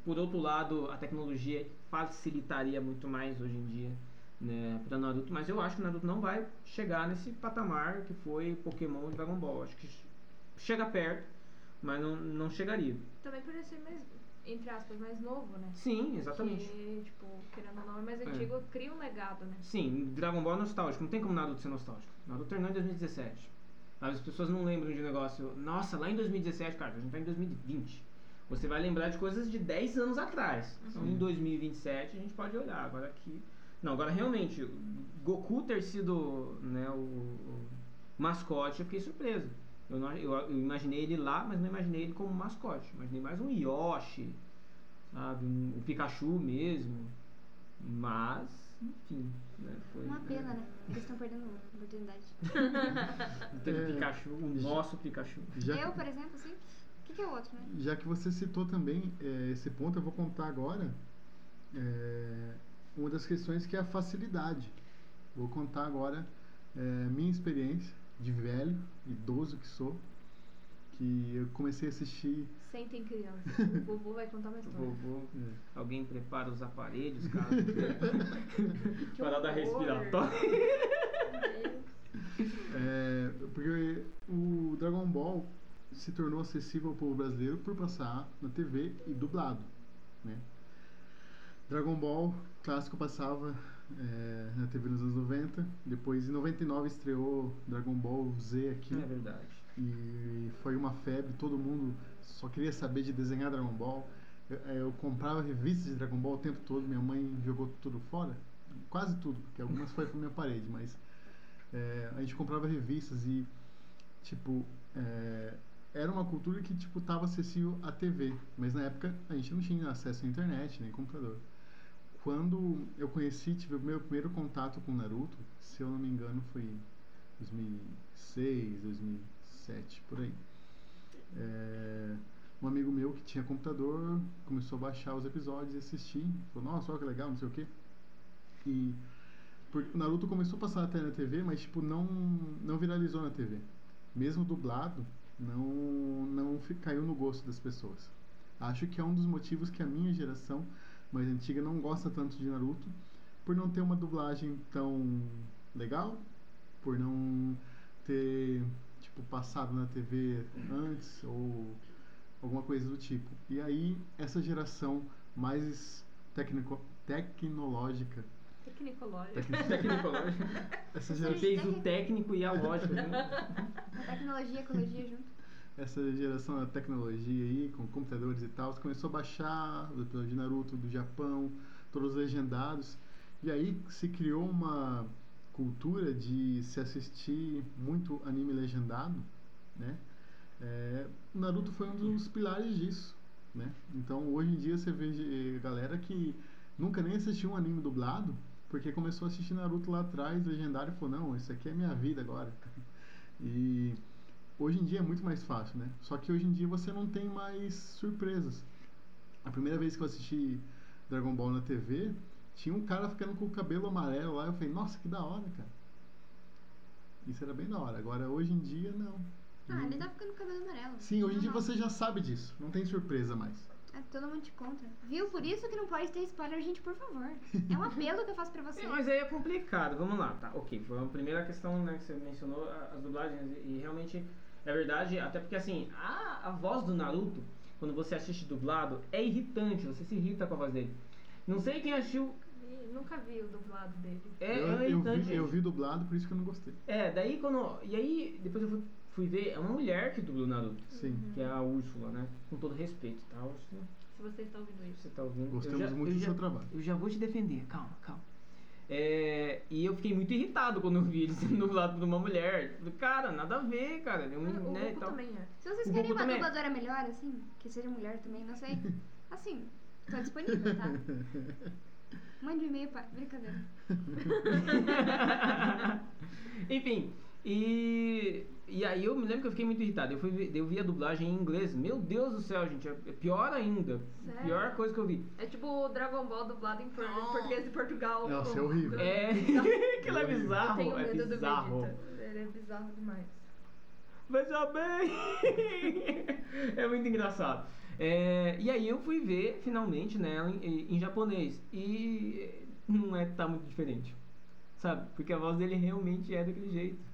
Speaker 4: Por outro lado, a tecnologia facilitaria muito mais hoje em dia, né, para Naruto. Mas eu acho que Naruto não vai chegar nesse patamar que foi Pokémon e Dragon Ball. Acho que chega perto, mas não, não chegaria.
Speaker 2: Também por ser mais, entre aspas, mais novo, né?
Speaker 4: Sim, exatamente.
Speaker 2: Que, tipo, querendo ou não, é mais
Speaker 4: É.
Speaker 2: antigo, cria um legado, né?
Speaker 4: Sim, Dragon Ball é nostálgico. Não tem como Naruto ser nostálgico. Naruto terminou em 2017. As pessoas não lembram de um negócio. Nossa, lá em 2017, cara, a gente tá em 2020. Você vai lembrar de coisas de 10 anos atrás. Então em 2027 a gente pode olhar. Agora aqui. Não, agora realmente, Goku ter sido né, o, o mascote, eu fiquei surpreso. Eu, não- eu, eu imaginei ele lá, mas não imaginei ele como mascote. Imaginei mais um Yoshi, sabe? Um, Pikachu mesmo. Mas, enfim, né? Foi,
Speaker 1: Uma pena, né? Eles estão perdendo a oportunidade. [laughs]
Speaker 4: Teve
Speaker 3: É,
Speaker 4: Pikachu, o
Speaker 3: já-
Speaker 4: nosso Pikachu.
Speaker 3: Já,
Speaker 1: Eu, por exemplo, assim, o que, que é o outro, né?
Speaker 3: já que você citou também é, esse ponto, eu vou contar agora é, uma das questões que é a facilidade. Vou contar agora é, minha experiência de velho, idoso que sou, que eu comecei a assistir
Speaker 2: Sentem criança. [laughs] O vovô vai contar uma história.
Speaker 4: Vovô,
Speaker 3: é,
Speaker 4: alguém prepara os aparelhos, cara. [laughs] Parada respiratória.
Speaker 2: Meu Deus.
Speaker 3: É, porque o Dragon Ball se tornou acessível ao povo brasileiro por passar na TV e dublado, né? Dragon Ball clássico passava é, na TV nos anos 90, depois em 99 estreou Dragon Ball Z aqui
Speaker 4: É verdade.
Speaker 3: e foi uma febre, todo mundo só queria saber de desenhar Dragon Ball. Eu, eu comprava revistas de Dragon Ball o tempo todo, minha mãe jogou tudo fora, quase tudo, porque algumas foi pra minha parede, mas é, a gente comprava revistas e tipo é, era uma cultura que tipo tava acessível à TV, mas na época a gente não tinha acesso à internet nem computador. Quando eu conheci, tive o meu primeiro contato com Naruto, se eu não me engano foi 2006, 2007, por aí. É, um amigo meu que tinha computador começou a baixar os episódios e assistir. Falou, nossa, olha que legal, não sei o quê. E porque o Naruto começou a passar até na TV, mas tipo, não, não viralizou na TV. Mesmo dublado, não, não caiu no gosto das pessoas. Acho que é um dos motivos que a minha geração mais antiga não gosta tanto de Naruto, por não ter uma dublagem tão legal, por não ter tipo passado na TV antes ou alguma coisa do tipo. E aí essa geração mais técnico, tecnológica,
Speaker 2: Tecnicológico.
Speaker 3: tec-
Speaker 4: Tecnicológico. [laughs]
Speaker 3: essa geração
Speaker 4: fez o técnico e a lógica. Né? [laughs]
Speaker 1: A tecnologia e a ecologia junto.
Speaker 3: Essa geração da tecnologia aí, com computadores e tal, começou a baixar os episódios de Naruto do Japão, todos legendados, e aí se criou uma cultura de se assistir muito anime legendado, né? É, o Naruto foi um dos pilares disso, né? Então hoje em dia você vê eh, galera que nunca nem assistiu um anime dublado, porque começou a assistir Naruto lá atrás, legendário, e falou, não, isso aqui é minha vida agora. [laughs] E hoje em dia é muito mais fácil, né? Só que hoje em dia você não tem mais surpresas. A primeira vez que eu assisti Dragon Ball na TV, tinha um cara ficando com o cabelo amarelo lá, eu falei, nossa, que da hora, cara. Isso era bem da hora. Agora, hoje em dia, não.
Speaker 1: Ah, ele tá ficando com cabelo amarelo.
Speaker 3: Sim, hoje em dia
Speaker 1: Normal.
Speaker 3: você já sabe disso. Não tem surpresa mais.
Speaker 1: É, todo mundo te conta. Viu? Por isso que não pode ter spoiler, gente, por favor. É um apelo que eu faço pra [laughs] você.
Speaker 4: É, mas aí é complicado. Vamos lá, tá? Ok, foi a primeira questão né, que você mencionou, as dublagens, e realmente é verdade, até porque assim, a, a voz do Naruto, quando você assiste dublado, é irritante, você se irrita com a voz dele. Não sei quem assistiu.
Speaker 2: E nunca vi o dublado dele.
Speaker 4: É,
Speaker 3: eu,
Speaker 4: é
Speaker 3: eu
Speaker 4: irritante.
Speaker 3: vi, eu vi dublado, por isso que eu não gostei.
Speaker 4: É, daí quando. E aí, depois eu fui fui ver, é uma mulher que dubla o Naruto,
Speaker 3: Sim.
Speaker 4: que é a Úrsula, né? Com todo respeito, tá, Úrsula?
Speaker 2: Se você está ouvindo isso.
Speaker 4: Você tá ouvindo?
Speaker 3: Gostamos
Speaker 4: já-
Speaker 3: muito do
Speaker 4: já-
Speaker 3: seu trabalho.
Speaker 4: Eu já vou te defender, calma, calma. É, e eu fiquei muito irritado quando eu vi ele [laughs] sendo dublado por uma mulher. Cara, nada a ver, cara. É um,
Speaker 2: O
Speaker 4: né,
Speaker 2: Goku
Speaker 4: tal.
Speaker 2: também é.
Speaker 1: Se vocês
Speaker 4: O
Speaker 1: querem
Speaker 4: Goku
Speaker 1: uma
Speaker 4: também.
Speaker 1: dubladora melhor, assim, que seja mulher também, não sei. [laughs] Assim, tô disponível, tá? Mande um e-mail para. Brincadeira. [laughs]
Speaker 4: Enfim, e, e aí eu me lembro que eu fiquei muito irritado. Eu, fui, eu vi a dublagem em inglês. Meu Deus do céu, gente. É é pior ainda.
Speaker 2: Sério?
Speaker 4: Pior coisa que eu vi.
Speaker 2: É tipo o Dragon Ball dublado em por- português de Portugal.
Speaker 3: Nossa, é horrível.
Speaker 4: É. [laughs] Aquilo é
Speaker 2: Eu
Speaker 4: bizarro.
Speaker 2: tenho
Speaker 4: É
Speaker 2: medo do
Speaker 4: bizarro.
Speaker 2: Vegeta. Ele é bizarro demais.
Speaker 4: Veja bem! [laughs] é muito engraçado. É, e aí eu fui ver finalmente né, em, em japonês. E não é tá muito diferente. Sabe? Porque a voz dele realmente é daquele jeito.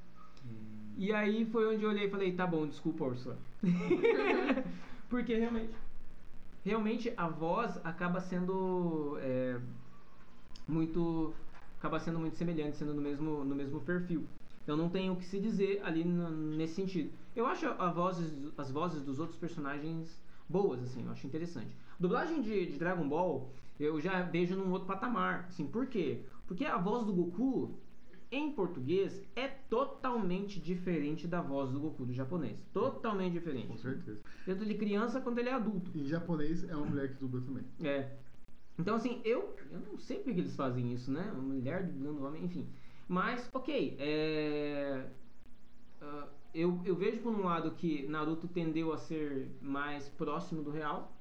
Speaker 4: E aí foi onde eu olhei e falei, tá bom, desculpa, Ursula. [laughs] Porque realmente. Realmente a voz acaba sendo é, muito. Acaba sendo muito semelhante, sendo no mesmo, no mesmo perfil. Então não tem o que se dizer ali no- nesse sentido. Eu acho a vozes, as vozes dos outros personagens boas, assim, eu acho interessante. Dublagem de, de Dragon Ball eu já vejo num outro patamar. Assim, por quê? Porque a voz do Goku em português é totalmente diferente da voz do Goku do japonês. Totalmente diferente.
Speaker 3: Com certeza.
Speaker 4: Tanto ele criança quanto ele é adulto.
Speaker 3: Em japonês é uma mulher que dubla também.
Speaker 4: É. Então, assim, eu, eu não sei por que eles fazem isso, né? Uma mulher dublando homem, enfim. Mas, ok. É... ah, eu, eu vejo, por um lado, que Naruto tendeu a ser mais próximo do real.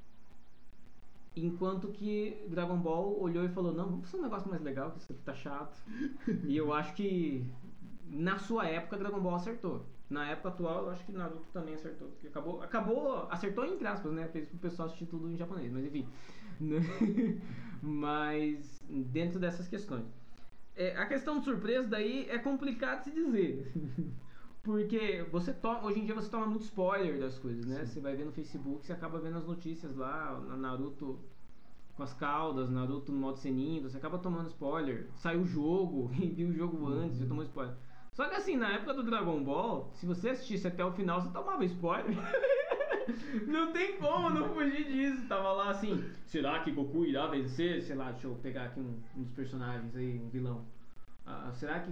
Speaker 4: Enquanto que Dragon Ball olhou e falou: Não, vamos fazer um negócio mais legal, que isso aqui tá chato. [laughs] e eu acho que, na sua época, Dragon Ball acertou. Na época atual, eu acho que Naruto também acertou. Porque acabou, acabou acertou entre aspas, né? Fez pro pessoal assistir tudo em japonês, mas enfim. [laughs] Mas, dentro dessas questões. É, a questão de surpresa daí é complicado de se dizer. [laughs] Porque você toma, hoje em dia você toma muito spoiler das coisas, né? Você vai ver no Facebook, você acaba vendo as notícias lá, na Naruto com as caudas, Naruto no modo seninho, você acaba tomando spoiler. Saiu o jogo, [laughs] e viu o jogo antes, já tomou spoiler. Só que assim, na época do Dragon Ball, se você assistisse até o final, você tomava spoiler. [laughs] não tem como não fugir disso. Tava lá assim, será que Goku irá vencer? Sei lá, deixa eu pegar aqui um, um dos personagens aí, um vilão. Ah, será, que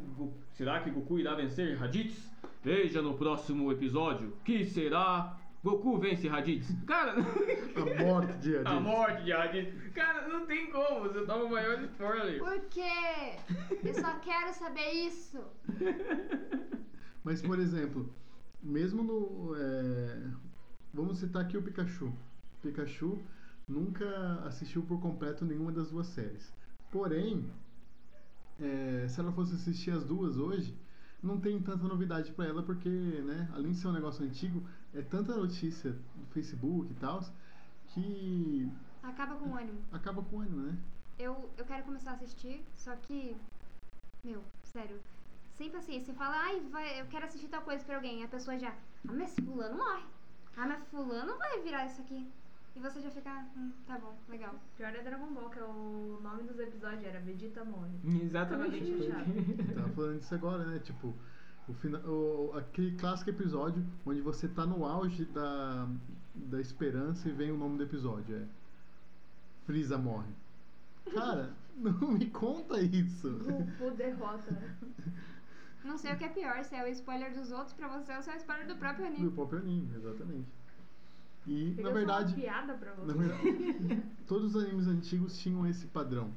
Speaker 4: será que Goku irá vencer Raditz? Veja no próximo episódio. Que será? Goku vence Raditz. Cara, [laughs]
Speaker 3: A morte de
Speaker 4: a morte de Raditz. Cara, não tem como. Você toma o maior spoiler.
Speaker 1: Por quê? Eu só quero saber isso. [laughs]
Speaker 3: Mas, por exemplo, mesmo no. é, Vamos citar aqui o Pikachu. Pikachu nunca assistiu por completo nenhuma das duas séries. Porém, é, se ela fosse assistir as duas hoje, não tem tanta novidade pra ela, porque, né, além de ser um negócio antigo, é tanta notícia do Facebook e tal, que
Speaker 1: Acaba com o ânimo.
Speaker 3: acaba com o ânimo, né?
Speaker 1: Eu, eu quero começar a assistir, só que. Meu, sério. Sem paciência. Você fala, ai, vai, eu quero assistir tal coisa pra alguém. A pessoa já. Ah, mas fulano morre. Ah, mas fulano vai virar isso aqui. E você já fica. Hum, tá bom, legal.
Speaker 2: Pior é Dragon Ball, que é o nome dos episódios era Vegeta morre.
Speaker 4: Exatamente.
Speaker 2: Chateado. [laughs]
Speaker 3: Tava falando disso agora, né? Tipo, o fina, o, aquele clássico episódio onde você tá no auge da, da esperança e vem o nome do episódio. É Frieza morre. Cara, [laughs] não me conta isso.
Speaker 2: Goku derrota.
Speaker 1: Não sei o que é pior, se é o spoiler dos outros pra você ou se é o spoiler do próprio
Speaker 3: Do
Speaker 1: anime.
Speaker 3: próprio anime, exatamente. E, na verdade,
Speaker 2: uma piada pra você.
Speaker 3: na verdade, [laughs] todos os animes antigos tinham esse padrão.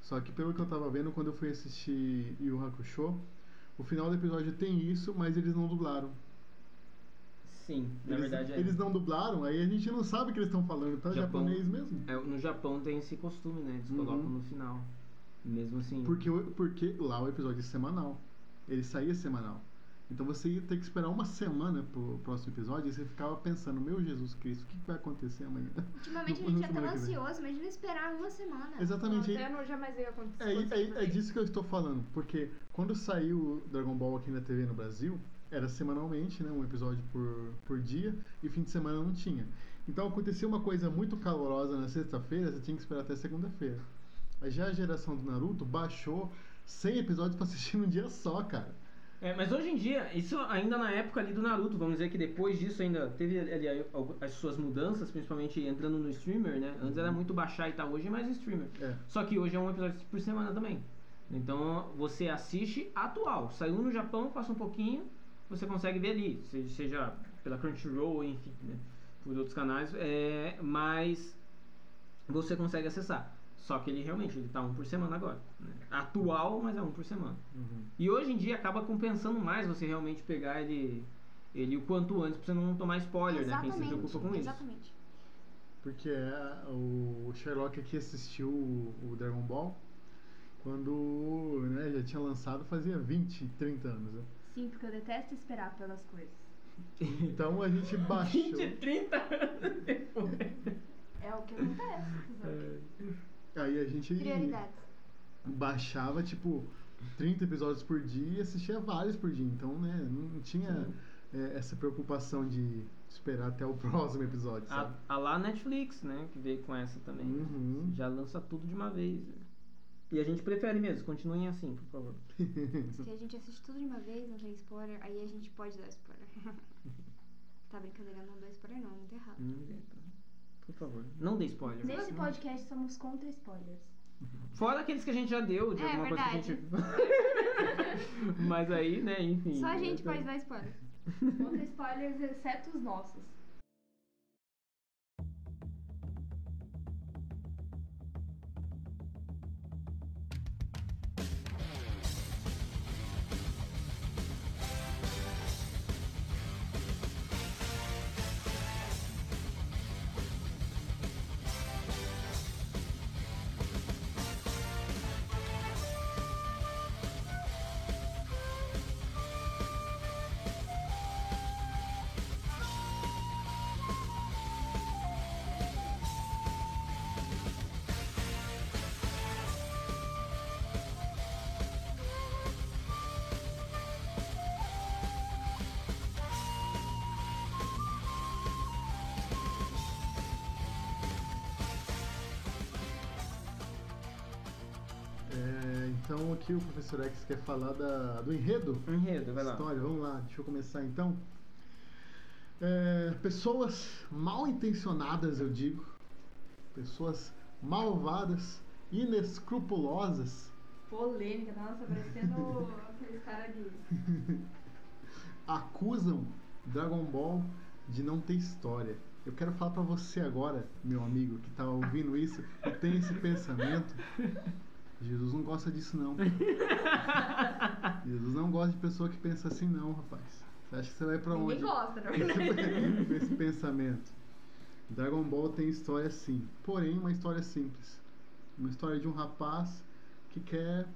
Speaker 3: Só que pelo que eu tava vendo quando eu fui assistir Yu Hakusho, o final do episódio tem isso, mas eles não dublaram.
Speaker 4: Sim, na
Speaker 3: eles,
Speaker 4: verdade é.
Speaker 3: eles não dublaram, aí a gente não sabe o que eles estão falando, tá?
Speaker 4: Japão.
Speaker 3: Japonês mesmo.
Speaker 4: É, no Japão tem esse costume, né? Eles
Speaker 3: Uhum.
Speaker 4: colocam no final. Mesmo assim.
Speaker 3: Porque, porque lá o episódio é semanal. Ele saía semanal. Então você ia ter que esperar uma semana pro próximo episódio e você ficava pensando, meu Jesus Cristo, o que que vai acontecer amanhã?
Speaker 1: Ultimamente [laughs]
Speaker 3: No-
Speaker 1: a gente é tão ansioso, imagina esperar uma semana.
Speaker 3: Exatamente.
Speaker 2: Até não jamais ia acontecer.
Speaker 3: É, é, é disso que eu estou falando, porque quando saiu o Dragon Ball aqui na TV no Brasil, era semanalmente, né, um episódio por, por dia, e fim de semana não tinha. Então acontecia uma coisa muito calorosa na sexta-feira, você tinha que esperar até segunda-feira. Aí já a geração do Naruto baixou 100 episódios pra assistir num dia só, cara.
Speaker 4: É, mas hoje em dia, isso ainda na época ali do Naruto, vamos dizer que depois disso ainda teve ali as suas mudanças, principalmente entrando no streamer, né? Antes era muito baixar e tal, hoje é mais streamer.
Speaker 3: É.
Speaker 4: Só que hoje é um episódio por semana também. Então você assiste atual. Saiu no Japão, passa um pouquinho, você consegue ver ali, se- seja pela Crunchyroll, enfim, né? Por outros canais, é, mas você consegue acessar. Só que ele realmente ele tá um por semana agora. né? Atual, mas é um por semana.
Speaker 3: Uhum.
Speaker 4: E hoje em dia acaba compensando mais você realmente pegar ele, ele o quanto antes pra você não tomar spoiler, né? Quem se preocupa com isso.
Speaker 1: Exatamente.
Speaker 3: Porque é, o Sherlock aqui assistiu o, o Dragon Ball quando né, já tinha lançado fazia 20, 30 anos. Né?
Speaker 2: Sim, porque eu detesto esperar pelas coisas.
Speaker 3: Então a gente [laughs] baixou.
Speaker 4: 20, 30 anos depois.
Speaker 2: É o que acontece. sabe?
Speaker 3: Aí a gente
Speaker 1: Prioridades.
Speaker 3: baixava tipo 30 episódios por dia e assistia vários por dia. Então, né, não tinha é, essa preocupação de esperar até o [laughs] próximo episódio,
Speaker 4: A,
Speaker 3: sabe?
Speaker 4: a lá Netflix, né? Que veio com essa também.
Speaker 3: Uhum.
Speaker 4: Já lança tudo de uma vez. né? E a gente prefere mesmo, continuem assim, por favor. [laughs]
Speaker 1: Se a gente assiste tudo de uma vez, não tem spoiler, aí a gente pode dar spoiler. [laughs] tá brincadeira, não dá spoiler não, muito errado.
Speaker 4: Hum, então, Por favor, não dê spoiler.
Speaker 2: Nesse podcast somos contra spoilers.
Speaker 4: Fora aqueles que a gente já deu, de
Speaker 1: É,
Speaker 4: alguma coisa que a gente. [laughs] Mas aí, né, enfim.
Speaker 1: Só a gente
Speaker 4: então-
Speaker 1: pode dar spoiler.
Speaker 2: Contra spoilers, exceto os nossos.
Speaker 3: Então aqui o professor X quer falar da, do enredo
Speaker 4: Enredo, vai lá.
Speaker 3: História, vamos lá, deixa eu começar então. É, pessoas mal intencionadas, eu digo, pessoas malvadas, inescrupulosas,
Speaker 2: Polêmica, nossa, parecendo aqueles caras de. [laughs]
Speaker 3: acusam Dragon Ball de não ter história. Eu quero falar pra você agora, meu amigo, que tá ouvindo isso e tem esse pensamento. Jesus não gosta disso não. [laughs] Jesus não gosta de pessoa que pensa assim não, rapaz. Você acha que você vai pra onde?
Speaker 2: Ninguém gosta, na verdade.
Speaker 3: com esse pensamento. Dragon Ball tem história sim, porém uma história simples. Uma história de um rapaz que quer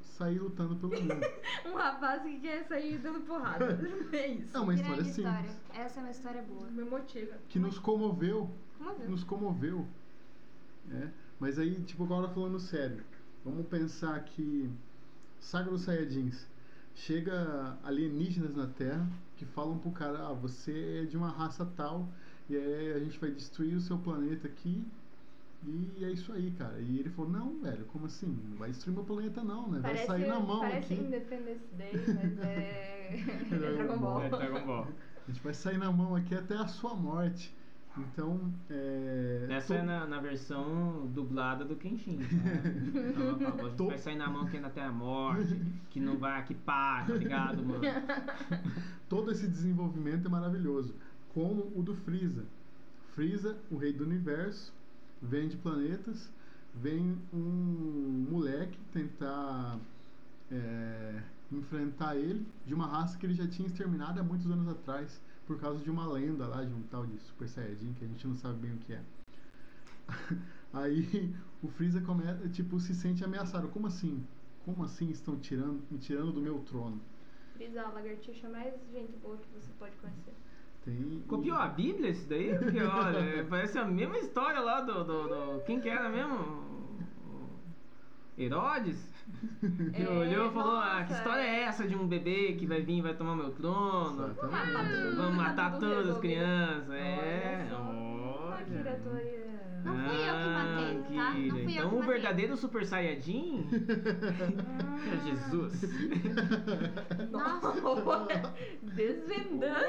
Speaker 3: sair lutando pelo mundo. [laughs]
Speaker 2: Um rapaz que quer sair dando porrada. [laughs] É isso.
Speaker 3: É uma história
Speaker 1: Grande
Speaker 3: simples.
Speaker 1: história. Essa é uma história boa.
Speaker 2: Me motiva.
Speaker 3: Que nos comoveu,
Speaker 1: Como viu?
Speaker 3: nos comoveu. né? Mas aí, tipo, agora falando sério, vamos pensar que Saga dos Saiyajins chega alienígenas na Terra que falam pro cara, ah, você é de uma raça tal, e aí a gente vai destruir o seu planeta aqui. E é isso aí, cara. E ele falou, não, velho, como assim? Não vai destruir meu planeta não, né? Vai sair na mão
Speaker 2: parece
Speaker 3: aqui.
Speaker 2: Independence Day, [laughs] mas é. é Dragon Ball.
Speaker 4: É, Dragon Ball.
Speaker 3: A gente vai sair na mão aqui até a sua morte. Então, é.
Speaker 4: Essa
Speaker 3: to-
Speaker 4: é na, na versão dublada do Kenshin. Ela [laughs] fala, a gente
Speaker 3: Tô-
Speaker 4: vai sair na mão que ainda até a morte, que não vai aqui pá, tá ligado, mano? [laughs]
Speaker 3: todo esse desenvolvimento é maravilhoso, como o do Freeza. Freeza, o rei do universo, vem de planetas, vem um moleque tentar é, enfrentar ele de uma raça que ele já tinha exterminado há muitos anos atrás por causa de uma lenda lá de um tal de Super Saiyajin que a gente não sabe bem o que é. [laughs] Aí o Freeza começa, tipo, se sente ameaçado. Como assim? Como assim estão tirando, me tirando do meu trono?
Speaker 2: Brisa, a lagartixa mais gente boa que você pode conhecer.
Speaker 3: Tem
Speaker 4: Copiou a Bíblia isso daí? Porque, olha, [laughs] parece a mesma história lá do. do, do- quem que era mesmo? O- Herodes? Que
Speaker 2: É,
Speaker 4: olhou e falou: ah, que
Speaker 2: nossa,
Speaker 4: história é
Speaker 2: é.
Speaker 4: essa de um bebê que vai vir e vai tomar meu trono? Vamos matar
Speaker 2: Tudo
Speaker 4: todas as crianças. É,
Speaker 2: Olha
Speaker 4: olha.
Speaker 1: Não fui eu que matei,
Speaker 4: Ah,
Speaker 1: tá? não fui eu que
Speaker 4: então o
Speaker 1: matei.
Speaker 4: verdadeiro Super Saiyajin [laughs] é Jesus. [laughs]
Speaker 1: Nossa. [laughs]
Speaker 2: Desvendando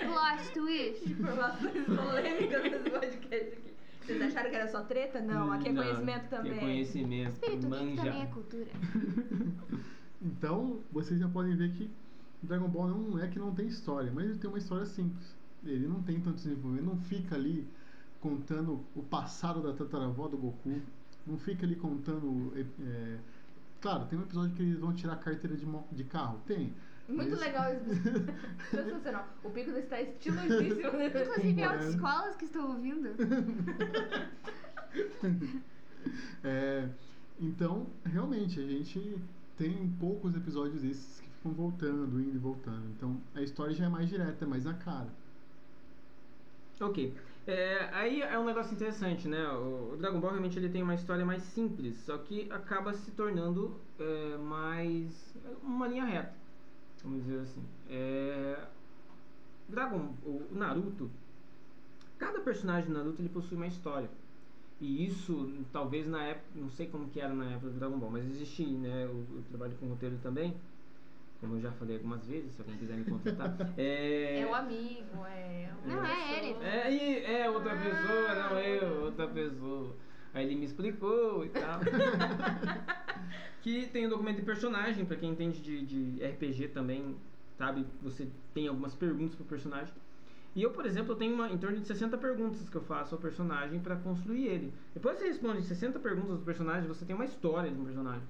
Speaker 1: Plot twist.
Speaker 2: informações polêmicas nesse podcast aqui. Vocês acharam que era só treta? Não, aqui é
Speaker 4: Não,
Speaker 2: conhecimento também.
Speaker 4: É conhecimento,
Speaker 1: Espírito Geek também é cultura. [laughs]
Speaker 3: Então, vocês já podem ver que Dragon Ball não é que não tem história, mas ele tem uma história simples. Ele não tem tanto desenvolvimento, não fica ali contando o passado da tataravó do Goku, não fica ali contando. é, é, Claro, tem um episódio que eles vão tirar a carteira de, de carro, tem.
Speaker 2: Muito
Speaker 3: mas-
Speaker 2: legal isso. [laughs] Sensacional. O Pico está estilosíssimo. [laughs]
Speaker 1: Inclusive,
Speaker 3: Com
Speaker 1: autoescolas que estão ouvindo. [laughs]
Speaker 3: É, então, realmente, a gente tem poucos episódios desses que ficam voltando, indo e voltando. Então, a história já é mais direta, é mais na cara.
Speaker 4: Ok. É, aí é um negócio interessante, né? O, o Dragon Ball realmente ele tem uma história mais simples, só que acaba se tornando é, mais uma linha reta, vamos dizer assim. É, Dragon, o o Naruto, cada personagem do Naruto ele possui uma história. E isso, talvez na época, não sei como que era na época do Dragon Ball, mas existia, né? Eu, eu trabalho com roteiro também, como eu já falei algumas vezes, se alguém quiser me contratar. [laughs] É,
Speaker 2: É o amigo, é.
Speaker 1: Não, é ele.
Speaker 4: é, e é outra pessoa, não eu, outra pessoa. Aí ele me explicou e tal. [laughs] que tem um documento de personagem, pra quem entende de, de RPG também, sabe? Você tem algumas perguntas pro personagem. E eu, por exemplo, eu tenho uma, em torno de 60 perguntas que eu faço ao personagem pra construir ele. Depois que você responde 60 perguntas do personagem, você tem uma história de um personagem.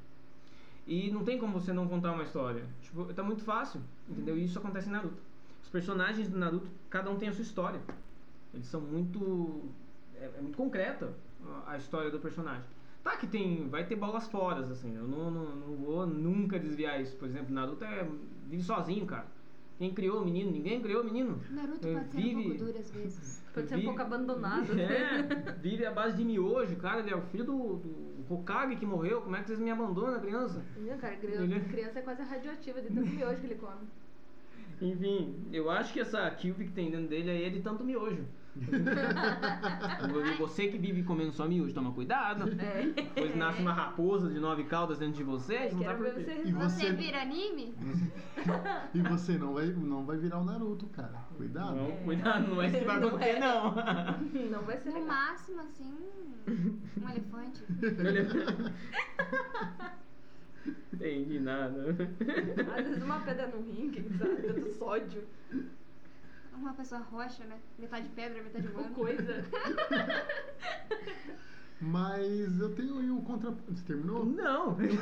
Speaker 4: E não tem como você não contar uma história. Tipo, tá muito fácil, entendeu? E isso acontece em Naruto. Os personagens do Naruto, cada um tem a sua história. Eles são muito. É, é muito concreta a história do personagem. Tá que tem. Vai ter bolas fora, assim. Eu não, não, não vou nunca desviar isso. Por exemplo, Naruto é, vive sozinho, cara. Quem criou o menino? Ninguém criou o menino.
Speaker 1: Naruto
Speaker 4: É,
Speaker 1: pode ser um
Speaker 4: vive-
Speaker 1: pouco duro às vezes.
Speaker 2: Pode ser um
Speaker 4: Vive-
Speaker 2: pouco abandonado. [laughs]
Speaker 4: É, vive à base de miojo, cara. Ele é o filho do, do Hokage que morreu. Como é que vocês me abandonam, criança?
Speaker 2: Não, cara, criança,
Speaker 4: Ele-
Speaker 2: criança é quase radioativa de tanto miojo que ele come. [laughs]
Speaker 4: Enfim, eu acho que essa Cube que tem dentro dele aí é de tanto miojo. Você que vive comendo só miojo, toma cuidado.
Speaker 2: É.
Speaker 4: Depois nasce uma raposa de nove caudas dentro de você, não tá
Speaker 2: quero
Speaker 4: por
Speaker 2: ver
Speaker 4: quê.
Speaker 2: você
Speaker 3: E
Speaker 1: Você
Speaker 3: você-
Speaker 1: vira anime?
Speaker 3: E você não vai, não vai virar o Naruto, cara. Cuidado.
Speaker 4: Não, cuidado, não é isso que vai
Speaker 2: Não
Speaker 4: acontecer,
Speaker 2: é.
Speaker 4: não.
Speaker 2: Não vai ser
Speaker 1: No
Speaker 2: legal.
Speaker 1: máximo, assim, um elefante. [laughs]
Speaker 4: Entendi nada.
Speaker 2: Às vezes uma pedra no rim, quem sabe, tanto sódio,
Speaker 1: Uma pessoa roxa, né? Metade pedra, metade humano.
Speaker 2: coisa. [laughs]
Speaker 3: Mas eu tenho aí um contra... Você terminou?
Speaker 4: Não.
Speaker 3: Continue,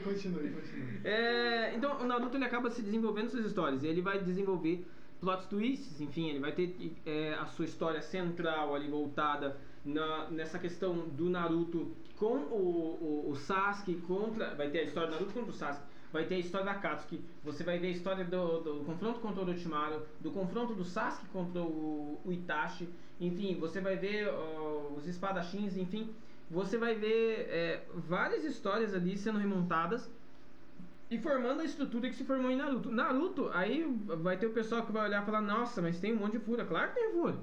Speaker 3: continue, continue.
Speaker 4: É, então, o Naruto ele acaba se desenvolvendo suas histórias. E ele vai desenvolver plot twists, enfim, ele vai ter é, a sua história central ali voltada na, nessa questão do Naruto com o, o, o Sasuke contra. Vai ter a história do Naruto contra o Sasuke. Vai ter a história da Katsuki. Você vai ver a história do, do confronto contra o Orochimaru, do confronto do Sasuke contra o, o Itachi. Enfim, você vai ver os espadachins, enfim. Você vai ver é, várias histórias ali sendo remontadas e formando a estrutura que se formou em Naruto. Naruto, aí vai ter o pessoal que vai olhar e falar, nossa, mas tem um monte de fúria. Claro que tem fúria.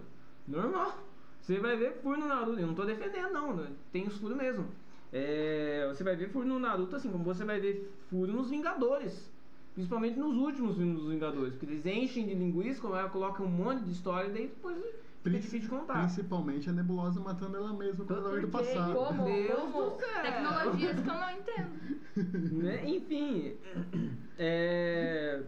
Speaker 4: Normal. Você vai ver furo no Naruto. Eu não tô defendendo, não. né? Tem os furos mesmo. É, você vai ver furo no Naruto, assim como você vai ver furo nos Vingadores. Principalmente nos últimos filmes dos Vingadores. Porque eles enchem de linguiça, colocam um monte de história e daí depois fica
Speaker 3: Princi-
Speaker 4: difícil de contar.
Speaker 3: Principalmente a Nebulosa matando ela mesma com
Speaker 4: Por
Speaker 3: do passado.
Speaker 2: Como?
Speaker 4: Deus
Speaker 2: Como?
Speaker 4: do céu.
Speaker 2: Tecnologias que eu não entendo. [laughs]
Speaker 4: né? Enfim, é...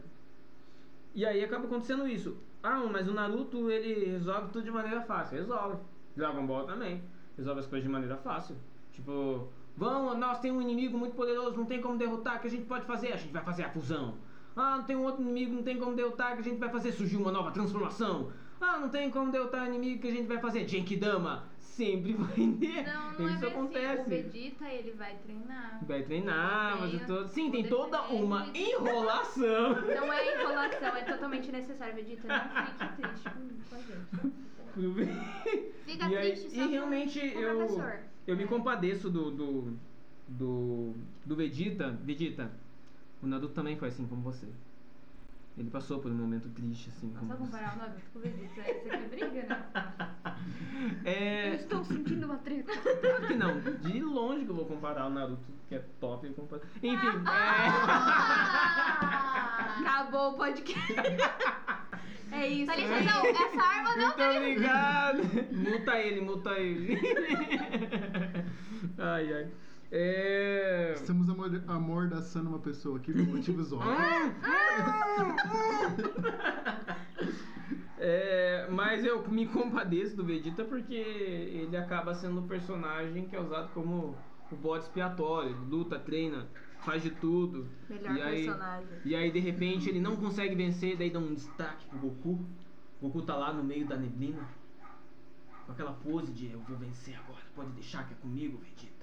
Speaker 4: e aí acaba acontecendo isso. Ah, mas o Naruto ele resolve tudo de maneira fácil. Resolve. Dragon Ball também. Resolve as coisas de maneira fácil. Tipo, vamos, nós temos um inimigo muito poderoso, não tem como derrotar, o que a gente pode fazer? A gente vai fazer a fusão. Ah, não tem um outro inimigo, não tem como derrotar, que a gente vai fazer? Surgiu uma nova transformação. Ah, não tem como derrotar o inimigo, que a gente vai fazer? Genkidama. Sempre vai [laughs] ter.
Speaker 2: Não, não
Speaker 4: Isso
Speaker 2: é
Speaker 4: acontece.
Speaker 2: assim. O Vegeta, ele vai treinar.
Speaker 4: Vai treinar, mas todo... Sim,
Speaker 2: o
Speaker 4: tem toda uma enrolação. [laughs]
Speaker 2: Não é enrolação, é totalmente necessário, Vegeta. Não fique triste com, com a gente. [laughs]
Speaker 1: Fica
Speaker 4: e, aí,
Speaker 1: triste
Speaker 4: e
Speaker 1: só com-
Speaker 4: realmente eu,
Speaker 1: professor.
Speaker 4: Eu me compadeço do, do, do, do Vegeta. Vegeta, o Naruto também foi assim como você. Ele passou por um momento triste, assim como
Speaker 2: só comparar o Naruto com o Vegeta, isso aqui é briga, né? [laughs]
Speaker 4: É,
Speaker 2: Eu estou sentindo uma treta.
Speaker 4: Claro que não. De longe que eu vou comparar o Naruto, que é top. eu comparo- Enfim, [laughs]
Speaker 2: Acabou o podcast. [laughs] É isso.
Speaker 1: Tá ligado? Não, essa arma
Speaker 4: é...
Speaker 1: não tá
Speaker 4: Muito obrigado. Multa ele, multa ele. ai, ai. É...
Speaker 3: Estamos amor- amordaçando uma pessoa aqui por motivos óbvios.
Speaker 4: É, mas eu me compadeço do Vegeta porque ele acaba sendo um personagem que é usado como o bode expiatório. Luta, treina, faz de tudo.
Speaker 2: Melhor
Speaker 4: e aí,
Speaker 2: personagem.
Speaker 4: E aí, de repente, ele não consegue vencer, daí dá um destaque pro Goku. O Goku tá lá no meio da neblina. Com aquela pose de eu vou vencer agora, pode deixar que é comigo, Vegeta.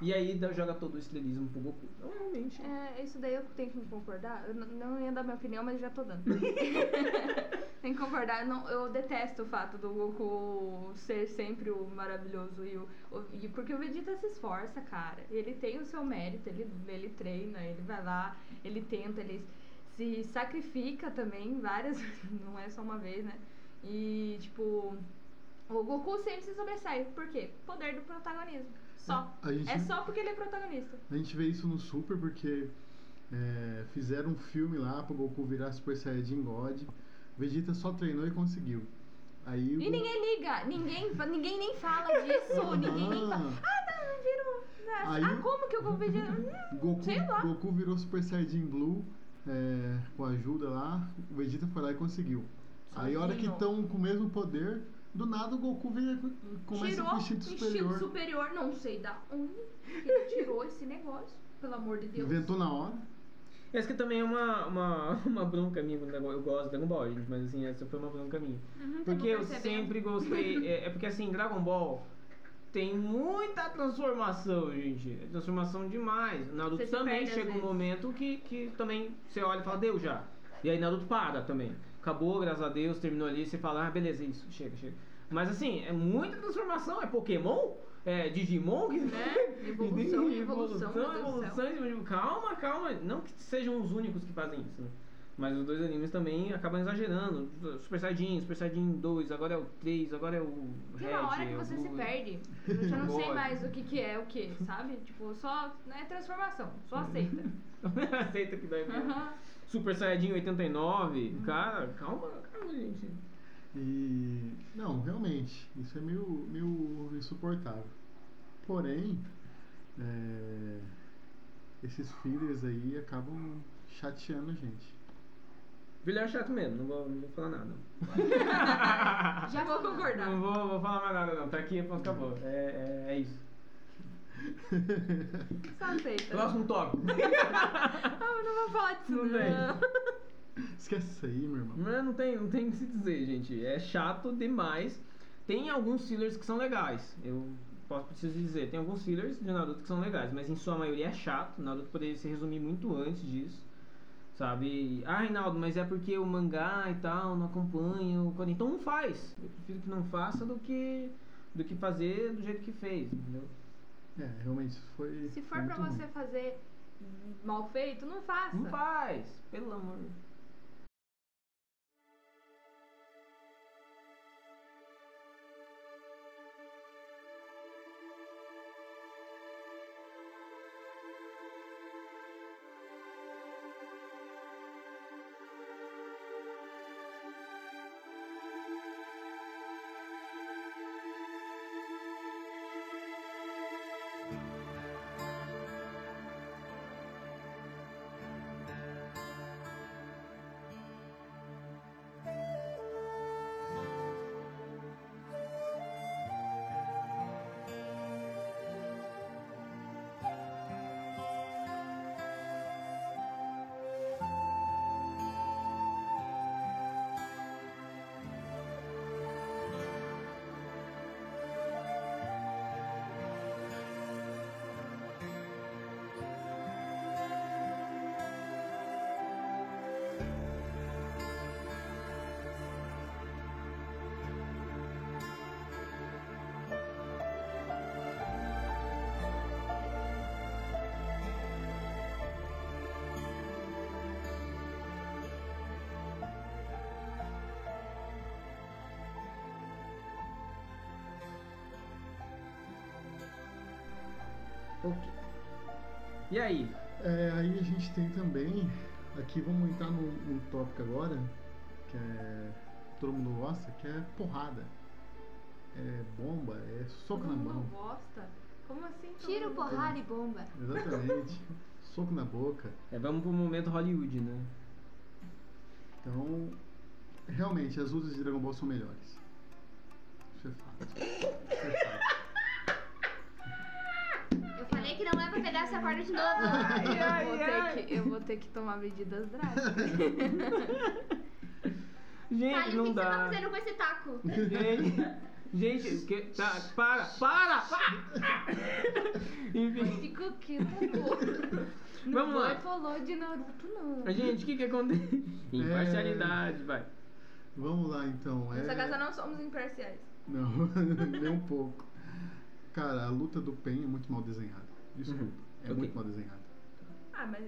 Speaker 4: E aí dá- joga todo o estrelismo pro Goku. Então, realmente.
Speaker 2: É, isso daí eu tenho que concordar. Eu não ia dar minha opinião, mas já tô dando. [laughs] [laughs] Tem que concordar. Não, eu detesto o fato do Goku ser sempre o maravilhoso. E o, o- e porque o Vegeta se esforça, cara. Ele tem o seu mérito, ele, ele treina, ele vai lá, ele tenta, ele se sacrifica também várias [laughs] não é só uma vez, né? E, tipo, o Goku sempre se sobressai. Por quê? Poder do protagonismo. Só.
Speaker 3: Gente-
Speaker 2: É só porque ele é protagonista.
Speaker 3: A gente vê isso no Super porque é, fizeram um filme lá pro Goku virar Super Saiyajin God. Vegeta só treinou e conseguiu. Aí o
Speaker 2: E ninguém liga, ninguém, ninguém nem fala disso, [laughs] ninguém nem fala. Ah, tá, virou. Ah,
Speaker 3: Aí-
Speaker 2: ah, como que vou ver? Hum, [laughs]
Speaker 3: Goku,
Speaker 2: sei lá.
Speaker 3: Goku virou Super Saiyajin Blue é, com ajuda lá. O Vegeta foi lá e conseguiu. Aí a hora que
Speaker 2: Sozinho.
Speaker 3: estão com o mesmo poder, do nada o Goku vem, começa
Speaker 2: tirou
Speaker 3: com o instinto
Speaker 2: instinto
Speaker 3: superior.
Speaker 2: superior, não sei da onde. que Ele tirou esse negócio, pelo amor de Deus.
Speaker 3: Inventou na hora.
Speaker 4: Essa que também é uma, uma, uma bronca minha, eu gosto de Dragon Ball, gente, mas assim, essa foi uma bronca minha.
Speaker 2: Uhum,
Speaker 4: Porque eu sempre gostei. É, é porque assim, Dragon Ball tem muita transformação, gente. É transformação demais. Naruto também
Speaker 2: perde
Speaker 4: chega um momento que, que também você olha e fala, deu já. E aí Naruto para também. Acabou, graças a Deus, terminou ali, você fala, ah, beleza, isso, chega, chega. Mas assim, é muita transformação, é Pokémon, é Digimon, que
Speaker 2: Né? [laughs] Evolução evolução,
Speaker 4: evolução, evolução. Calma, calma. Não que sejam os únicos que fazem isso, né? Mas os dois animes também acabam exagerando. Super Saiyajin, Super Saiyajin 2, agora é o 3, agora é o Red.
Speaker 2: Tem uma hora que
Speaker 4: é o
Speaker 2: você se perde. Eu já não sei mais o que, que é o que, sabe? Tipo, só é transformação, só aceita. [laughs]
Speaker 4: Aceita que ver.
Speaker 2: Aham.
Speaker 4: Super Saiyajin 89. Cara, calma, calma, gente.
Speaker 3: E. Não, realmente, isso é meio, meio insuportável. Porém, é, esses fillers aí acabam chateando a gente.
Speaker 4: Filho é chato mesmo, não vou, não vou falar nada. [laughs]
Speaker 2: Já vou concordar.
Speaker 4: Não vou, vou falar mais nada, não. Tá aqui, pronto, acabou. É, é, é isso.
Speaker 2: Só aceita.
Speaker 4: Próximo tópico. [laughs]
Speaker 2: Ah, não vou falar disso
Speaker 4: Não
Speaker 2: não.
Speaker 4: tem.
Speaker 3: Esquece isso aí, meu irmão.
Speaker 4: Mas não tem, não tem o que se dizer, gente. É chato demais. Tem alguns fillers que são legais. Eu posso preciso dizer, tem alguns fillers de Naruto que são legais, mas em sua maioria é chato. Naruto poderia se resumir muito antes disso. Sabe? Ah, Reinaldo, mas é porque o mangá e tal não acompanha. Então não faz. Eu prefiro que não faça do que do que fazer do jeito que fez, entendeu?
Speaker 3: É, realmente isso foi.
Speaker 2: Se for
Speaker 3: muito
Speaker 2: pra você fazer mal feito, não faça.
Speaker 4: Não faz, pelo amor. Ok. E aí?
Speaker 3: É, aí a gente tem também, aqui vamos entrar num, num tópico agora, que é todo mundo gosta, que é porrada. É bomba, é soco na
Speaker 2: Todo mundo
Speaker 3: mão.
Speaker 2: gosta? Como assim? todo
Speaker 1: Tiro, porrada e bomba.
Speaker 3: Exatamente. [laughs] soco na boca.
Speaker 4: É, vamos pro momento Hollywood, né?
Speaker 3: Então, realmente, as lutas de Dragon Ball são melhores. Isso é fato. Isso é fato.
Speaker 1: Eu falei é essa corda de novo. [laughs]
Speaker 2: eu, vou ter que, eu vou ter que tomar medidas drásticas. [laughs]
Speaker 4: Gente,
Speaker 1: Fale o
Speaker 4: não
Speaker 1: que você tá
Speaker 4: dá.
Speaker 1: fazendo com esse taco.
Speaker 4: Gente, gente, que, tá, para, para! para! [laughs] Enfim,
Speaker 2: Ficou quieto, não.
Speaker 4: Vamos
Speaker 2: não
Speaker 4: lá.
Speaker 2: vai falar de Naruto, não.
Speaker 4: gente, o que que acontece? Imparcialidade, vai.
Speaker 3: Vamos lá então.
Speaker 2: Nessa
Speaker 3: é...
Speaker 2: casa não somos imparciais.
Speaker 3: Não, nem um pouco. Cara, a luta do Pen é muito mal desenhada. Desculpa,
Speaker 4: Uhum.
Speaker 3: É
Speaker 4: Ok.
Speaker 3: muito mal desenhada.
Speaker 2: Ah, mas.